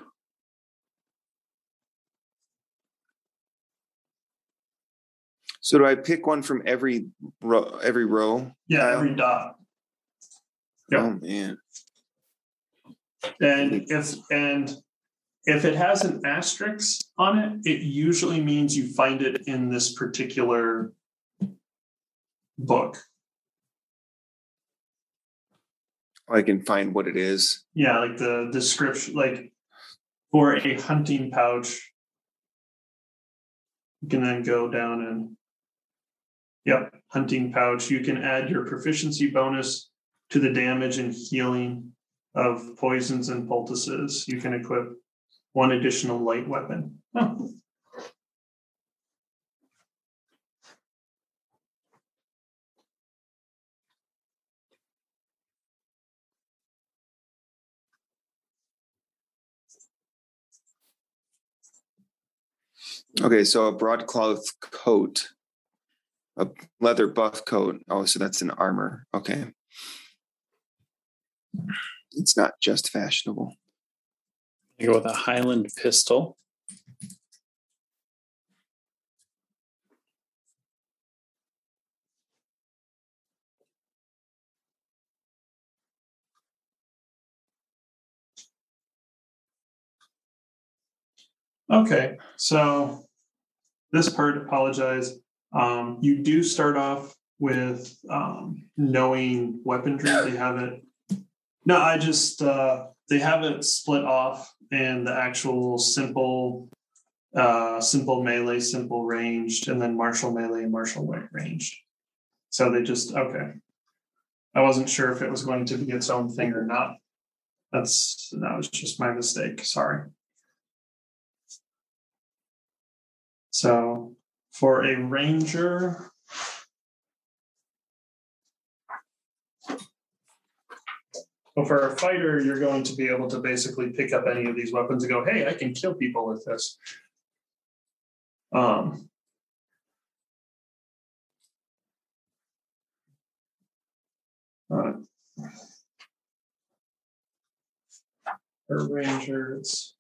So do I pick one from every row? Every row? Yeah, every dot. Yep. Oh man. And if and if it has an asterisk on it, it usually means you find it in this particular book. I can find what it is. Yeah, like the description, like for a hunting pouch, you can then go down and, yep, hunting pouch. You can add your proficiency bonus to the damage and healing of poisons and poultices. You can equip one additional light weapon. Okay, so a broadcloth coat, a leather buff coat. Oh, so that's an armor. Okay. It's not just fashionable. I go with a Highland pistol. Okay, so this part, apologize. Um, you do start off with um, knowing weaponry. They have it. No, I just uh, they have it split off, and the actual simple, uh, simple melee, simple ranged, and then martial melee martial ranged. So they just okay. I wasn't sure if it was going to be its own thing or not. That's that was just my mistake. Sorry. So for a ranger, well, for a fighter, you're going to be able to basically pick up any of these weapons and go, "Hey, I can kill people with this." Um, uh, rangers.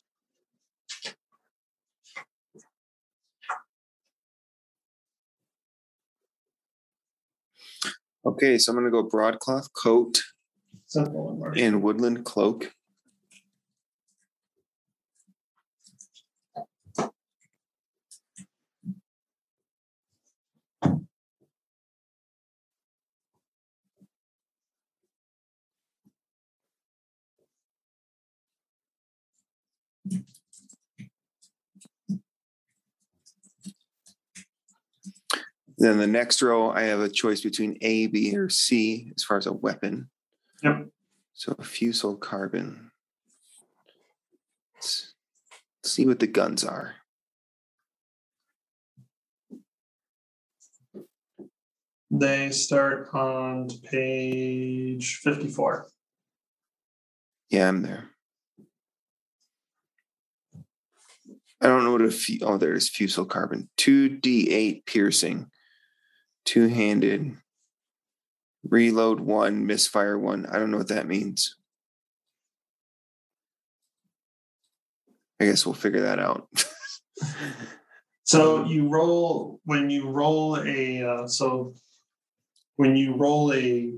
Okay, so I'm gonna go broadcloth coat Simple and martial. and woodland cloak. Then the next row, I have a choice between A, B, or C as far as a weapon. Yep. So a fusel carbine. Let's see what the guns are. They start on page 54. Yeah, I'm there. I don't know what a fu- oh there's fusel carbine. Two D eight piercing, two handed, reload one, misfire one. I don't know what that means. I guess we'll figure that out. So you roll when you roll a uh, so when you roll a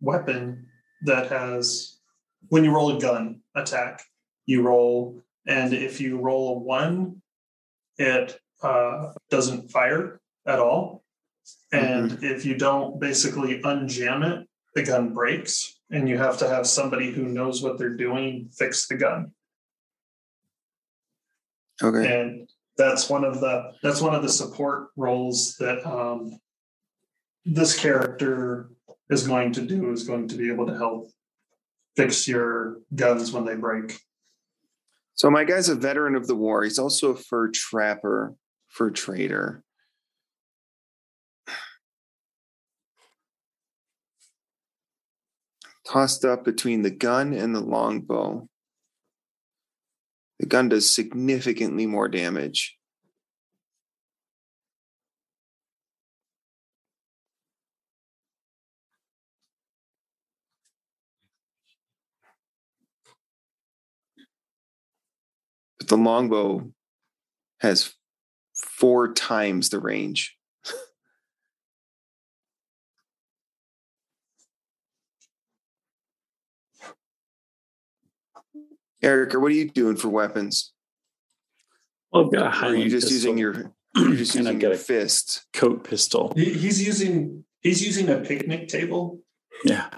weapon that has when you roll a gun attack, you roll, and if you roll a one, it uh, doesn't fire at all. And if you don't basically unjam it, the gun breaks, and you have to have somebody who knows what they're doing fix the gun. Okay. and that's one of the that's one of the support roles that um, this character is going to do is going to be able to help fix your guns when they break So my guy's a veteran of the war. He's also a fur trapper, fur trader. Tossed up between the gun and the longbow. The gun does significantly more damage. But the longbow has four times the range. Erica, what are you doing for weapons? Well, I've got a Or are you just pistol using your you're just using your a fist? coat pistol. He's using he's using a picnic table Yeah.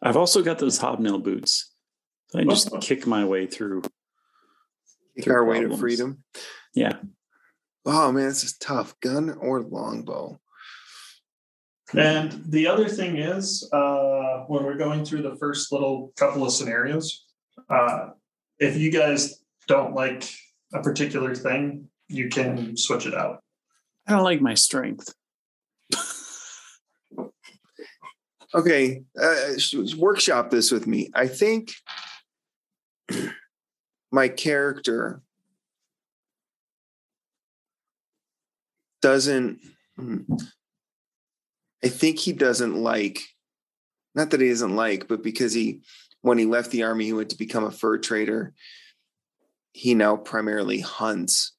I've also got those hobnail boots. I can just kick my way through. Kick Through our way to freedom. Yeah. Oh man, this is tough. Gun or longbow? and the other thing is uh, when we're going through the first little couple of scenarios uh, if you guys don't like a particular thing you can switch it out I don't like my strength. Okay, uh, workshop this with me. I think my character doesn't. hmm, I think he doesn't like, not that he doesn't like, but because he, when he left the army, he went to become a fur trader. He now primarily hunts.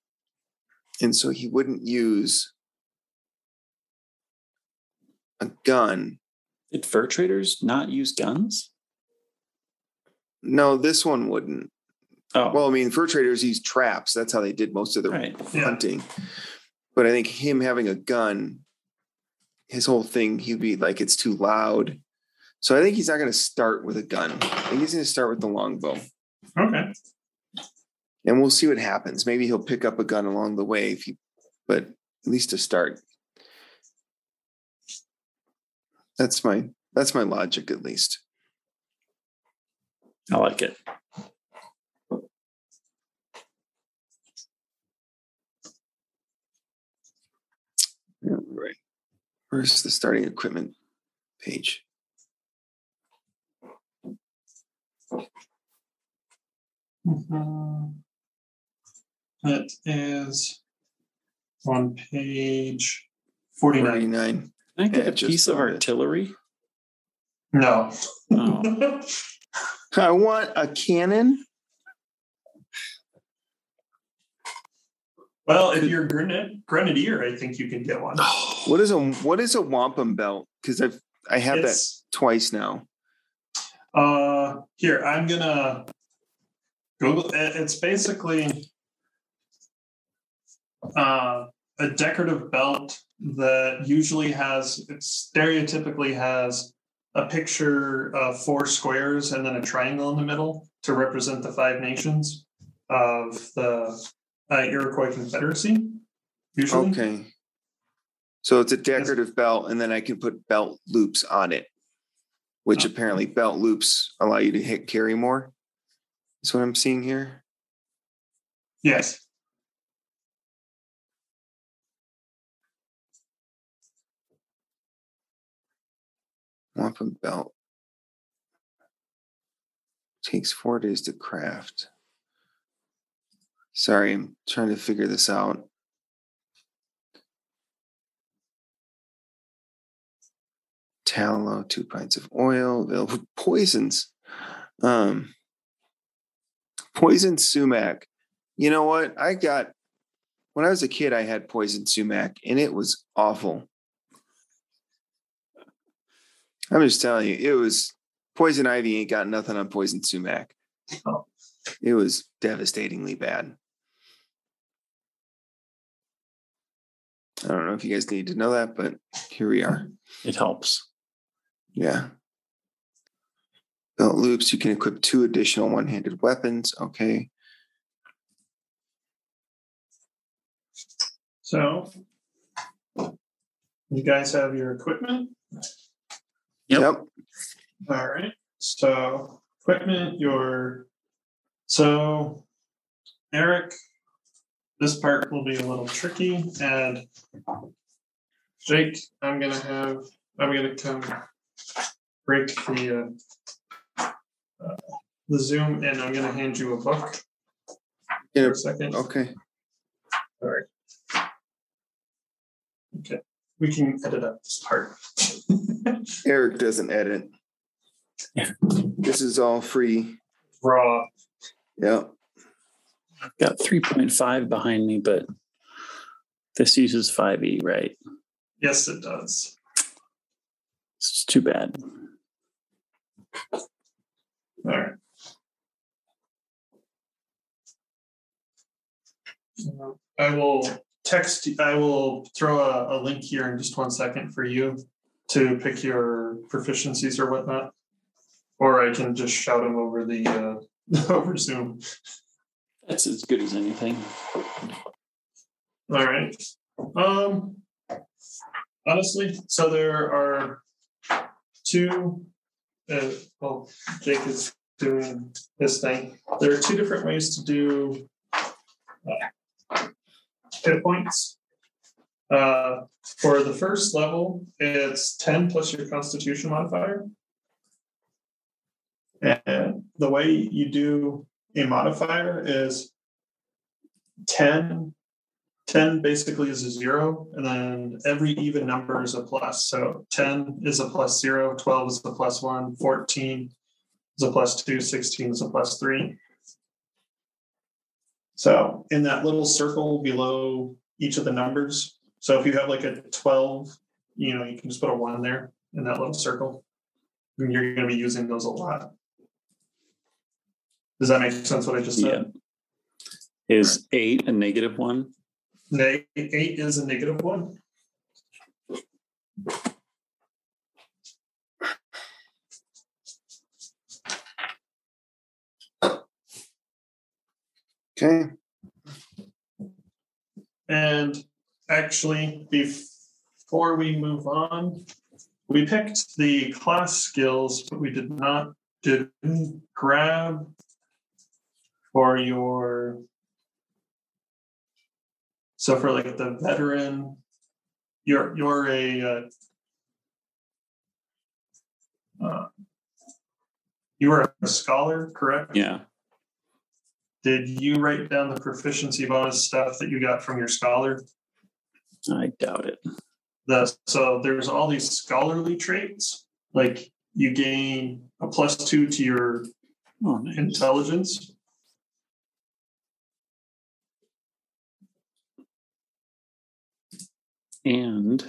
And so he wouldn't use a gun Did fur traders not use guns? No, this one wouldn't. Oh, Well, I mean, fur traders use traps. That's how they did most of their right. Yeah. hunting. But I think him having a gun, his whole thing, he'd be like, it's too loud. So I think he's not going to start with a gun. I think he's going to start with the longbow. okay And we'll see what happens. Maybe he'll pick up a gun along the way if he, but at least to start. That's my that's my logic at least. I like it. Yeah, right. Where's the starting equipment page? Mhm. It is on page 49. 49. Can I get Yeah, a just piece of found it. artillery? No. Oh. I want a cannon. well, if you're a grenade, grenadier, I think you can get one. What is a what is a wampum belt? Because I've I have that It's, twice now. Uh, here, I'm going to Google It's basically uh, a decorative belt that usually has, it stereotypically has a picture of four squares and then a triangle in the middle to represent the five nations of the uh, Iroquois Confederacy. Usually, Okay. So it's a decorative belt, and then I can put belt loops on it, which Oh. apparently belt loops allow you to hit carry more. That's what I'm seeing here. yes. Wampum belt. Takes four days to craft. Sorry, I'm trying to figure this out. Tallow, two pints of oil, poisons. Um, poison sumac. You know what? I got when I was a kid, I had poison sumac, and it was awful. I'm just telling you, it was poison ivy ain't got nothing on poison sumac. It was devastatingly bad. I don't know if you guys need to know that, but here we are. It helps. Yeah. Belt loops, you can equip two additional one handed weapons. Okay. So, you guys have your equipment. Yep. Yep. All right. So, equipment, your. So, Eric, this part will be a little tricky. And Jake, I'm going to have, I'm going to come break the, uh, uh, the Zoom and I'm going to hand you a book Yeah. for a second. Okay. All right. Okay, we can edit out this part. Eric doesn't edit. Yeah. This is all free. Raw. Yep. Got 3.5 behind me, but this uses 5e, right? Yes, it does. It's too bad. All right. I will text, I will throw a, a link here in just one second for you to pick your proficiencies or whatnot. Or I can just shout them over the, uh, over Zoom. That's as good as anything. All right. Um, honestly, so there are two. Well, Jake is doing his thing. There are two different ways to do uh, hit points. Uh, for the first level, it's 10 plus your constitution modifier. And the way you do a modifier is 10 10 basically is a zero, and then every even number is a plus. So 10 is a plus zero, 12 is a plus one, 14 is a plus two, 16 is a plus three. So in that little circle below each of the numbers, so if you have like a 12, you know, you can just put a one there in that little circle. And you're going to be using those a lot. Does that make sense what I just Yeah. said? Is 8 a negative one? Eight is a negative one. Okay. And actually, before we move on, we picked the class skills, but we did not did grab for your so for like the veteran, you're you're a uh, uh, you are a scholar, correct? Yeah. Did you write down the proficiency bonus stuff that you got from your scholar? I doubt it. The, so there's all these scholarly traits, like you gain a plus two to your Oh, nice. intelligence. And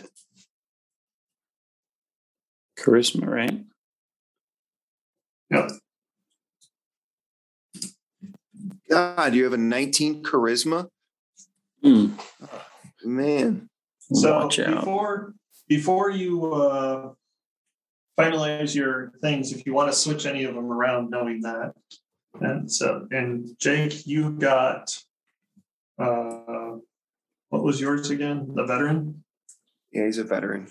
charisma, right? Yep. God, you have a 19 charisma? Hmm. Man. So Watch out. before before you uh, finalize your things, if you want to switch any of them around, knowing that, and so and Jake, you got uh, what was yours again? The veteran. Yeah, he's a veteran.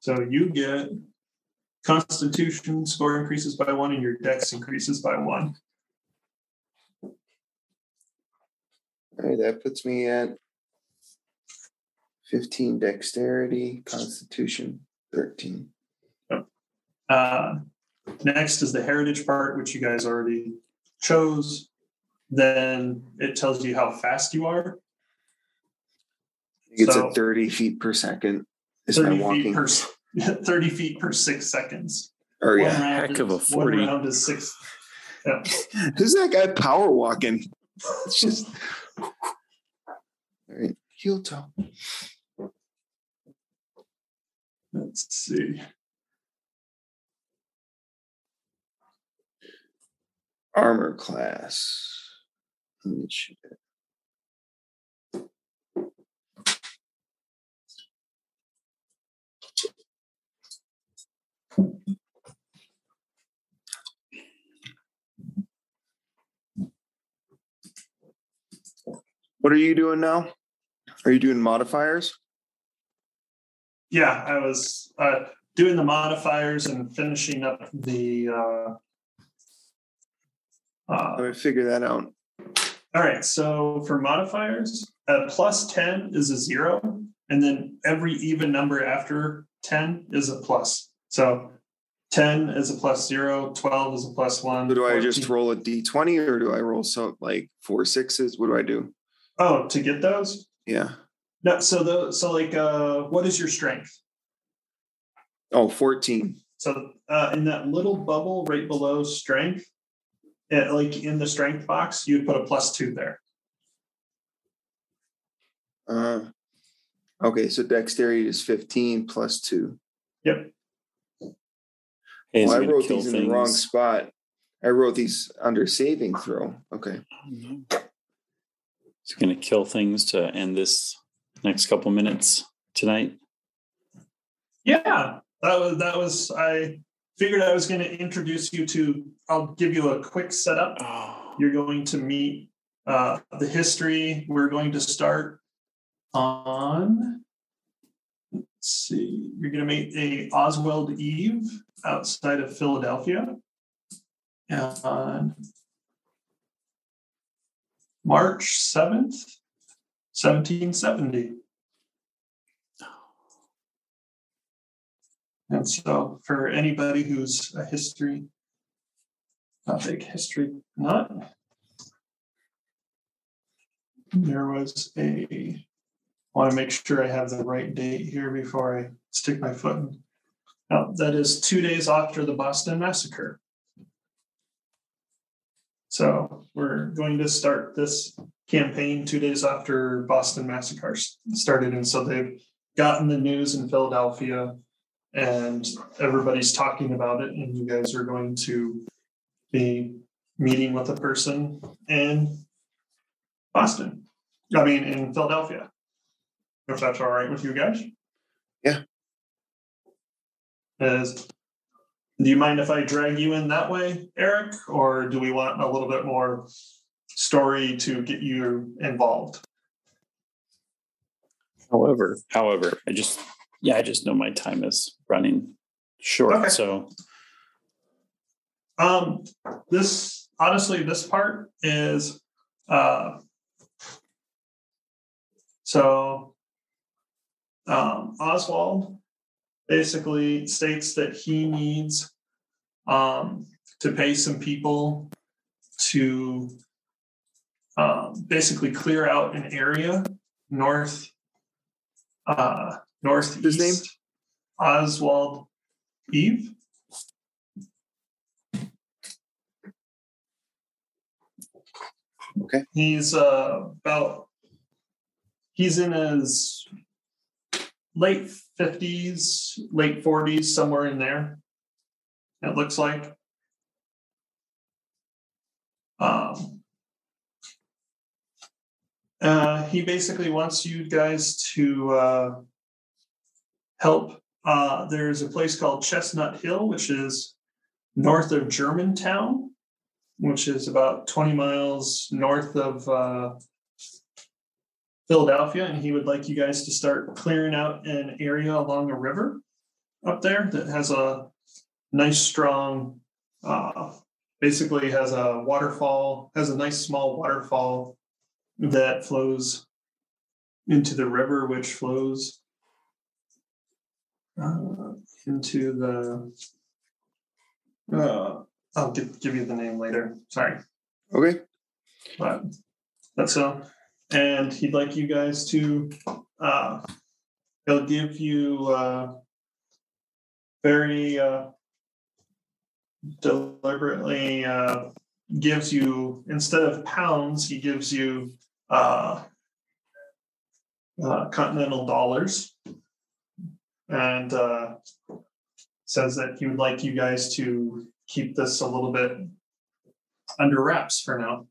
So you get Constitution score increases by one, and your Dex increases by one. All right, that puts me at 15 dexterity, constitution 13. Uh, next is the heritage part, which you guys already chose. Then it tells you how fast you are. It's So- at 30 feet per second. Is my 30 feet walking? per 30 feet per six seconds. Or One yeah. round Heck of a 40. One round is six. Yeah. Who's that guy power walking? It's just. All right, heel toe. Let's see. Armor class. Let What are you doing now? Are you doing modifiers? Yeah, I was uh, doing the modifiers and finishing up the. Uh, uh, Let me figure that out. all right, so for modifiers, a plus 10 is a zero, and then every even number after 10 is a plus. So 10 is a plus zero, 12 is a plus one. So do I just roll a d20 or do I roll some like four sixes? What do I do? Oh, to get those? Yeah. No, so the so like uh what is your strength? Oh, 14. So uh in that little bubble right below strength, it, like in the strength box, you would put a plus two there. Uh, okay, so dexterity is 15 plus two. Is Well, I wrote kill these in the wrong spot. I wrote these under saving throw. Okay. It's going to kill things to end this next couple minutes tonight? Yeah, that was that was I figured I was going to introduce you to I'll give you a quick setup. Oh, You're going to meet uh the history. We're going to start on let's see, you're going to meet a Oswald Eve outside of Philadelphia. On March 7th, 1770. And so, for anybody who's a history, a big history nut, there was a. Want to make sure I have the right date here before I stick my foot in. Now, that is two days after the Boston Massacre. So we're going to start this campaign two days after Boston Massacre started, and so they've gotten the news in Philadelphia and everybody's talking about it and you guys are going to be meeting with a person in boston i mean in philadelphia if that's all right with you guys Yeah. Is, do you mind if i drag you in that way eric or do we want a little bit more story to get you involved however, however, I just yeah, I just know my time is running short. Okay. So Um, this honestly, this part is uh so um Oswald basically states that he needs um to pay some people to um basically clear out an area north uh northeast His name? Oswald Eve. Okay. He's uh, about he's in his late fifties, late forties, somewhere in there. It looks like. Um, uh, he basically wants you guys to uh, help. Uh, there's a place called Chestnut Hill, which is north of Germantown, which is about 20 miles north of uh, Philadelphia. And he would like you guys to start clearing out an area along a river up there that has a nice, strong, uh, basically has a waterfall, has a nice small waterfall that flows into the river, which flows uh, into the. Uh, I'll give, give you the name later. Sorry, Okay. but that's so. And he'd like you guys to. Uh, he'll give you uh, very uh, deliberately uh, gives you instead of pounds, he gives you uh, uh, continental dollars, and uh, says that he would like you guys to keep this a little bit under wraps for now.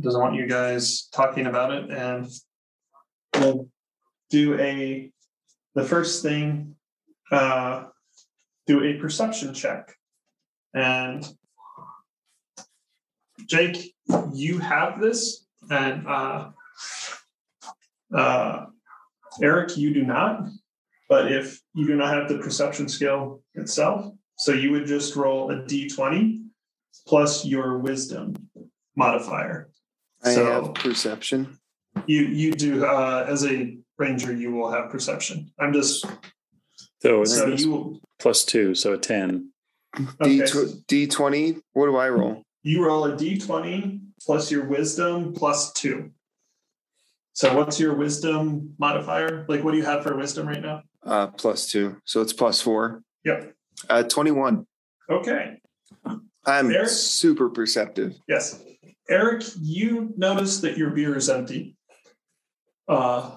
Doesn't want you guys talking about it, and we'll do a the first thing. Uh, do a perception check, and Jake, you have this, and uh, uh, Eric, you do not. But if you do not have the perception skill itself, so you would just roll a d20 plus your wisdom modifier. I So- have perception. You you do uh, as a ranger, you will have perception. I'm just So so you will plus two, so a 10. D okay, so D twenty. What do I roll? you roll a d20 plus your wisdom plus two. So what's your wisdom modifier? Like what do you have for wisdom right now? Uh, plus two, so it's plus four. Yep. Uh, twenty-one. Okay. I'm Eric? super perceptive. Yes. Eric, you notice that your beer is empty. Uh,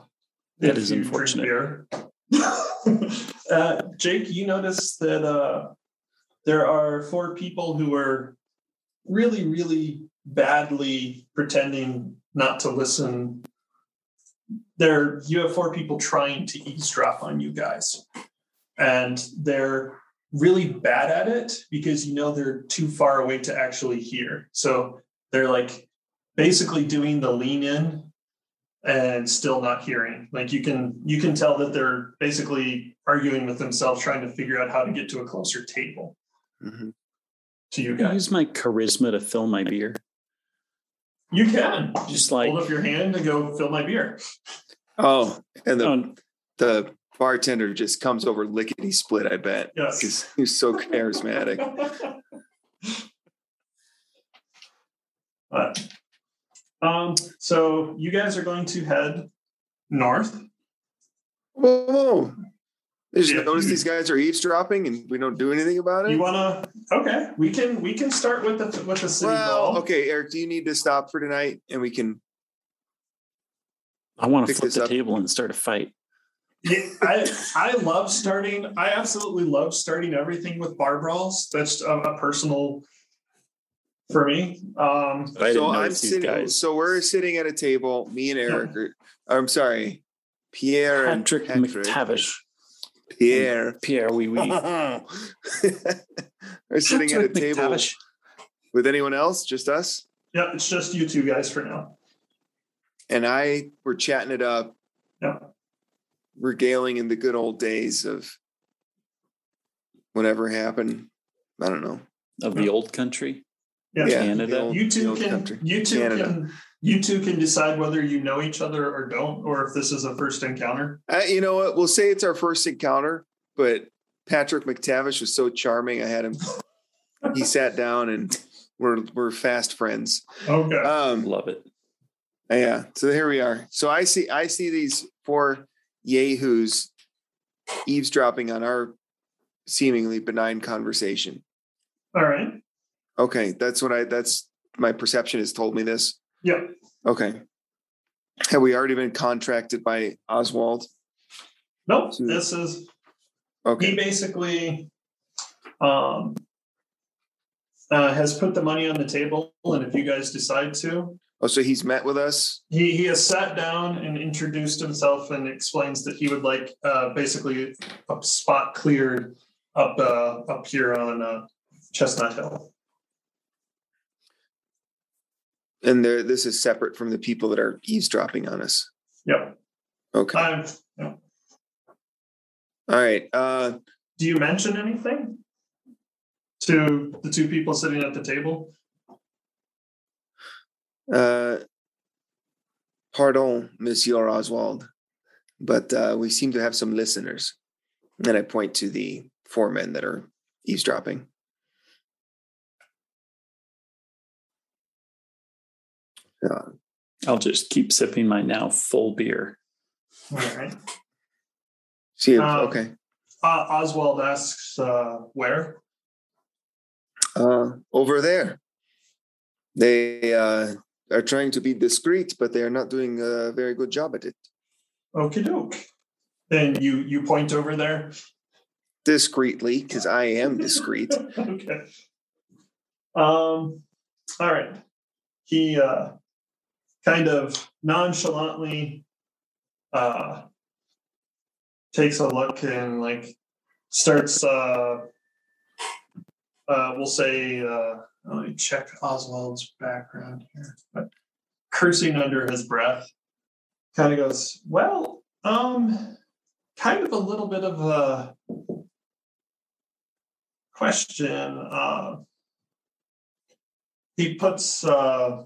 That is unfortunate. Beer. uh, Jake, you notice that uh, there are four people who are really, really badly pretending not to listen. There, you have four people trying to eavesdrop on you guys, and they're really bad at it because you know they're too far away to actually hear. So they're like basically doing the lean in and still not hearing. Like you can you can tell that they're basically arguing with themselves, trying to figure out how to get to a closer table Mhm. to you I guys. use my charisma to fill my beer. You can Just like hold up your hand and go fill my beer. Oh, and the Oh, the bartender just comes over lickety split. I bet Yes. because he's so charismatic. But, um, so you guys are going to head north. Whoa, whoa. I just Yeah. noticed these guys are eavesdropping and we don't do anything about it. You wanna? Okay, we can we can start with the with the city well, hall. okay, Eric, do you need to stop for tonight and we can I want to flip this the up. table and start a fight. Yeah, I I love starting. I absolutely love starting everything with bar brawls. That's a, a personal for me. Um, I so didn't I'm these sitting guys. so we're sitting at a table, me and Eric are I'm sorry, Pierre and Patrick McTavish. Pierre. Pierre, we we. we're sitting at a table McTavish. with anyone else, just us. yeah, it's just you two guys for now. And I were chatting it up, Yeah. regaling in the good old days of whatever happened. I don't know. of the old country. Yeah. Yeah, Canada. old- You two can country. you two Canada. can you two can decide whether you know each other or don't, or if this is a first encounter. Uh, you know what? We'll say it's our first encounter, but Patrick McTavish was so charming. I had him. he sat down and we're we're fast friends. Okay. Um, Love it. yeah. So here we are. So I see I see these four yahoos eavesdropping on our seemingly benign conversation. All right. Okay, that's what I. That's my perception has told me this. Yep. Okay. Have we already been contracted by Oswald? Nope. So- This is okay. he basically um, uh, has put the money on the table, and if you guys decide to, Oh, so he's met with us. he he has sat down and introduced himself and explains that he would like uh, basically a spot cleared up uh, up here on uh, Chestnut Hill. And there, this is separate from the people that are eavesdropping on us. Yep. Okay. I'm, All right. Uh, do you mention anything to the two people sitting at the table? uh, pardon, Monsieur Oswald, but uh, we seem to have some listeners. And I point to the four men that are eavesdropping. Uh, I'll just keep sipping my now full beer. All right. see, you. Um, okay. Uh, Oswald asks uh, where. Uh, over there. They uh, are trying to be discreet, but they are not doing a very good job at it. Okie doke. Then you you point over there. Discreetly, because I am discreet. okay. Um. All right. He uh kind of nonchalantly uh, takes a look and like starts uh, uh, we'll say uh, let me check Oswald's background here, but cursing under his breath, kind of goes, well, um, kind of a little bit of a question. Uh, he puts uh,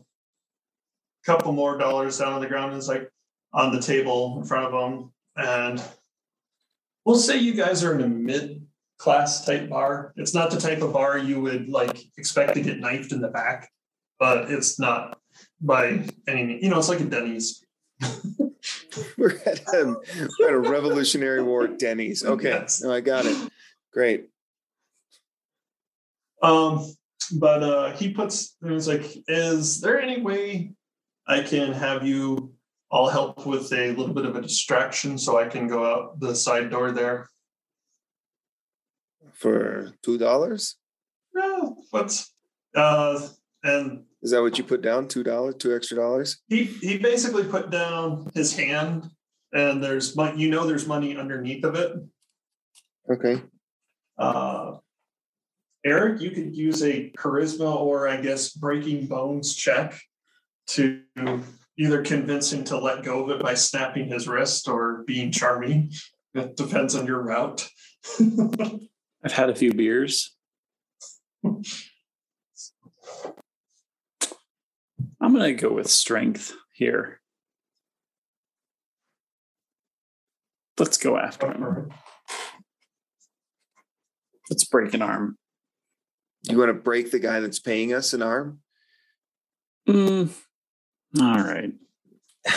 couple more dollars down on the ground and it's like on the table in front of them. And we'll say you guys are in a mid class type bar. It's not the type of bar you would like expect to get knifed in the back, but it's not by any means. You know, it's like a Denny's. we're, at a, we're at a Revolutionary War Denny's. Okay, Yes. no, I got it. Great. Um, but uh, he puts was like, is there any way I can have you all help with a little bit of a distraction so I can go out the side door there? For two dollars? No, what's uh and Is that what you put down? Two dollars, two extra dollars? he he basically put down his hand and there's money you know there's money underneath of it. Okay. Uh Eric, you could use a charisma or I guess breaking bones check to either convince him to let go of it by snapping his wrist or being charming. It depends on your route. I've had a few beers. I'm going to go with strength here. Let's go after him. Let's break an arm. You want to break the guy that's paying us an arm? Mm, all right.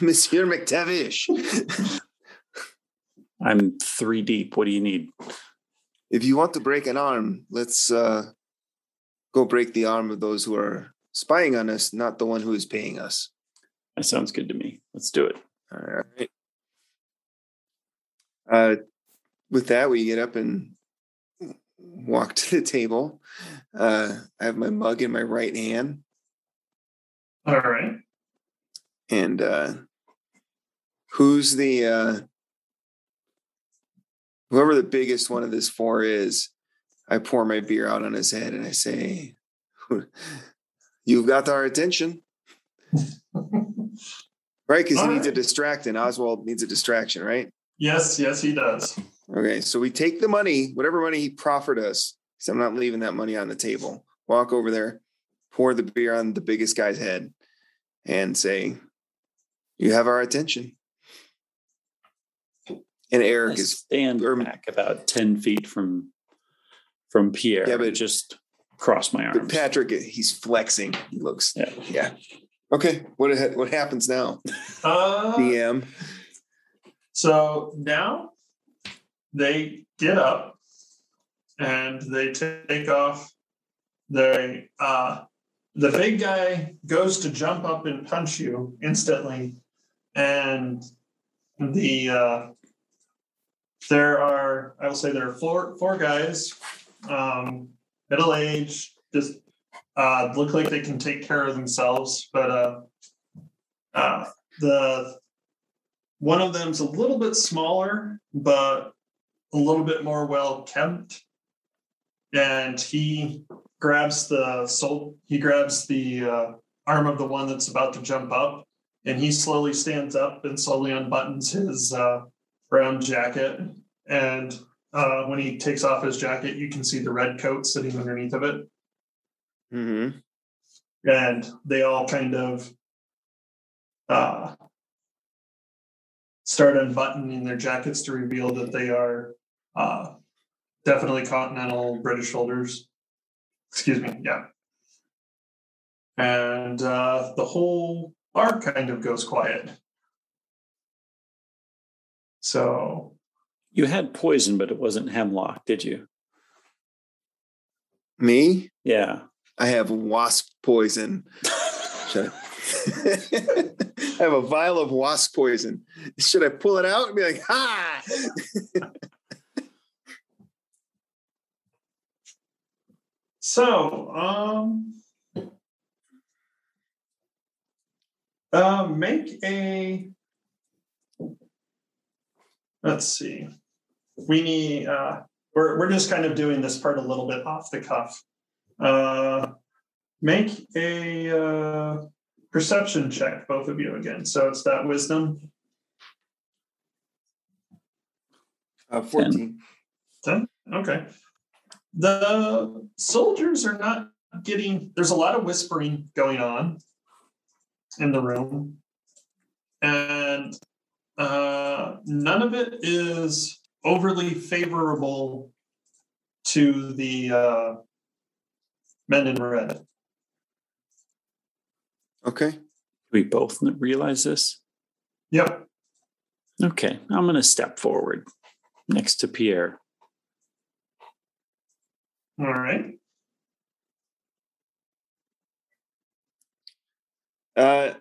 Monsieur McTavish. I'm three deep. What do you need? if you want to break an arm, let's uh, go break the arm of those who are spying on us, not the one who is paying us. That sounds good to me. Let's do it. All right. Uh, with that, we get up and walk to the table. Uh, I have my mug in my right hand, All right. and uh, who's the uh, whoever the biggest one of this four is? I pour my beer out on his head and I say, "You've got our attention." Right, because he All needs a right. distraction. Oswald needs a distraction, right? yes, yes, he does. Okay, so we take the money, whatever money he proffered us, because I'm not leaving that money on the table. Walk over there, pour the beer on the biggest guy's head, and say, You have our attention. And I Eric is stand or- back about 10 feet from from Pierre. Yeah, Yeah, but- but just cross my but arms. Patrick, he's flexing. He looks, Yeah. yeah. Okay, what what happens now? Uh, DM. So now they get up and they take off. They uh the big guy goes to jump up and punch you instantly. And the uh there are I will say there are four four guys, um, middle age, just uh look like they can take care of themselves, but uh uh the one of them's a little bit smaller, but a little bit more well kept. And he grabs the soul, he grabs the uh, arm of the one that's about to jump up, and he slowly stands up and slowly unbuttons his uh, brown jacket. And uh, when he takes off his jacket, you can see the red coat sitting underneath of it. Mm-hmm. And they all kind of uh, start unbuttoning their jackets to reveal that they are uh, definitely continental British soldiers. Excuse me, yeah. And uh, the whole bar kind of goes quiet. So, you had poison, but it wasn't hemlock, did you? Me? Yeah. I have wasp poison. I? I have a vial of wasp poison. Should I pull it out and be like, ha? so um, Uh, make a. Let's see. We need. Uh, we're we're just kind of doing this part a little bit off the cuff. Uh, make a uh, perception check, both of you again. So it's that wisdom. Uh, 14. Ten. Okay. The soldiers are not getting. There's a lot of whispering going on in the room, and uh, none of it is overly favorable to the uh, men in red. Okay. We both realize this. Yep. Okay, I'm going to step forward next to Pierre. All right. Uh,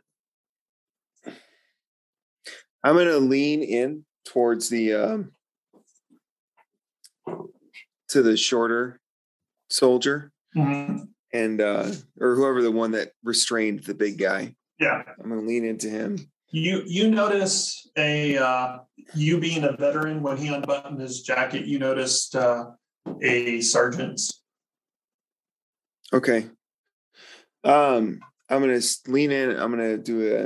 I'm going to lean in towards the um, to the shorter soldier Mhm. and uh, or whoever the one that restrained the big guy. Yeah. I'm going to lean into him. You you notice a uh, you being a veteran when he unbuttoned his jacket. You noticed uh, a sergeant's. Okay. Um, I'm gonna lean in. I'm gonna do a.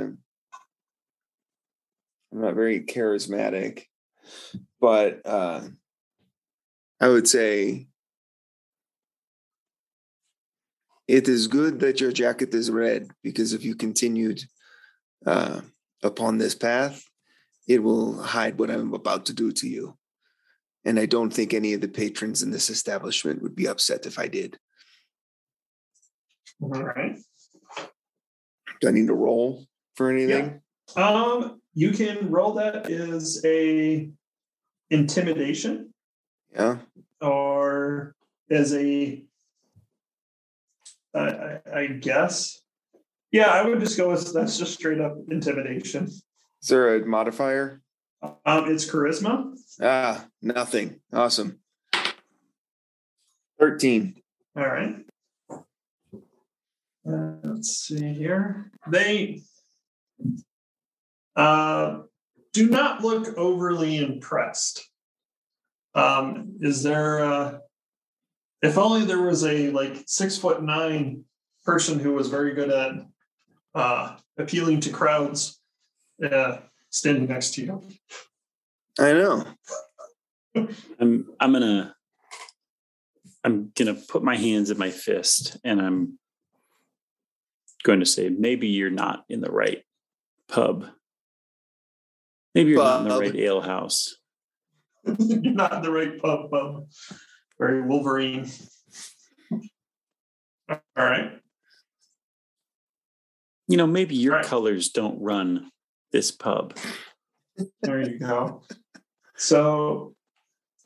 I'm not very charismatic, but uh, I would say it is good that your jacket is red because if you continued uh, upon this path, it will hide what I'm about to do to you. And I don't think any of the patrons in this establishment would be upset if I did. All right. Do I need to roll for anything? Um, you can roll that as a intimidation Yeah. or as a. I guess. Yeah, I would just go with that's just straight up intimidation. Is there a modifier? Um, it's charisma. Ah, nothing. Awesome. 13. All right. Uh, let's see here. They uh, do not look overly impressed. Um, is there? Uh, if only there was a like six foot nine person who was very good at uh, appealing to crowds, uh, standing next to you. I know. I'm I'm gonna I'm gonna put my hands in my fist and I'm going to say maybe you're not in the right pub. Maybe you're not in the right ale house. You're not in the right pub. pub. Very Wolverine. All right. You know, maybe your Right. colors don't run this pub. There you go. So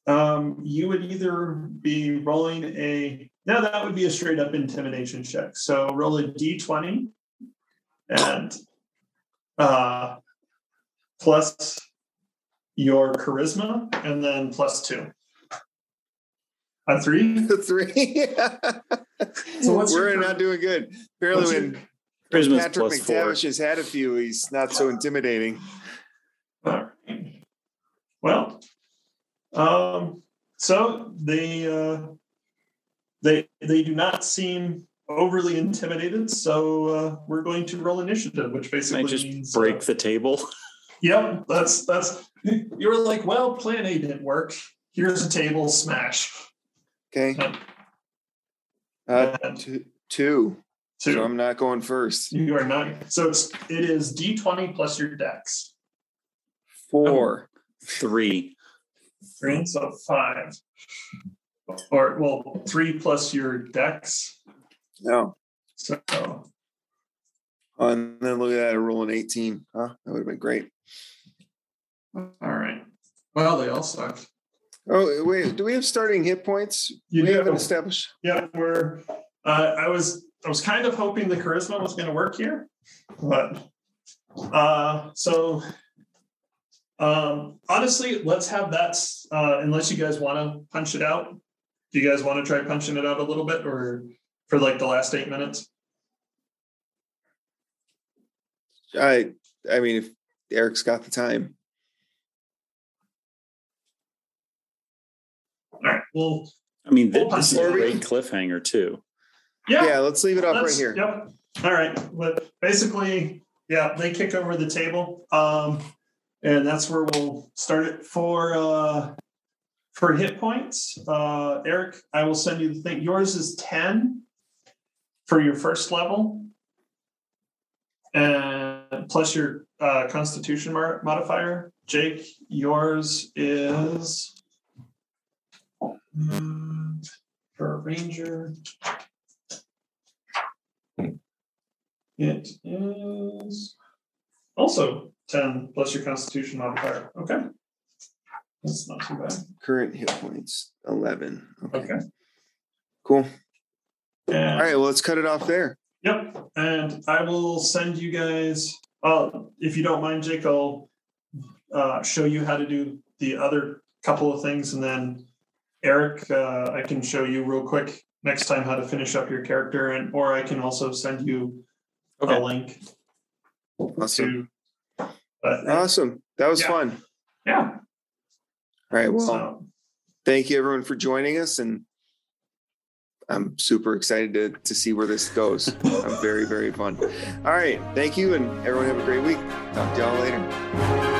um, you would either be rolling a now that would be a straight up intimidation check. So roll a d20 and uh, plus your charisma and then plus two. A three? Three. So what's We're cur- not doing good. Apparently, what's your- when Charisma's Patrick plus four. McTavish has had a few, he's not so intimidating. All right. Well, um, so they uh, they they do not seem overly intimidated. So uh, we're going to roll initiative, which Can basically I just means break Uh, the table? yep, that's that's. You were like, well, Plan A didn't work. Here's a table, smash. Okay. Uh, And two. Two. two. So I'm not going first. you are not. So it's it is D twenty plus your dex. Four. Three. Three, so five. Or well, three plus your dex. No. So Oh, and then look at that, a rolling 18. Huh? That would have been great. all right. Well, they all suck. Oh, wait. Do we have starting hit points? You we do. haven't established. Yeah, we're. Uh, I was I was kind of hoping the charisma was going to work here, but uh, so um, honestly, let's have that. Uh, unless you guys want to punch it out, do you guys want to try punching it out a little bit, or for like the last eight minutes? I I mean, if Eric's got the time. All right. Well, I mean, We'll this is a great cliffhanger too. Yeah. Yeah, let's leave it up right Let's- here. Yep. All right. But basically, yeah, they kick over the table. Um, and that's where we'll start it for uh for hit points. Uh Eric, I will send you the thing. Yours is 10 for your first level. And plus your uh constitution mar- modifier. Jake, yours is mm, for a ranger. It is also 10 plus your constitution modifier. Okay. That's not too bad. Current hit points eleven. Okay, Okay. cool. And, All right, well, let's cut it off there. Yep. And I will send you guys, uh, if you don't mind, Jake, I'll uh, show you how to do the other couple of things. And then Eric, uh, I can show you real quick next time how to finish up your character. And or I can also send you Okay. a link Awesome. to. But Awesome. That was Yeah. fun. yeah. All right. Well, So, thank you everyone for joining us and I'm super excited to, to see where this goes. I'm very, very fun. All right. Thank you and everyone have a great week. Talk to y'all later.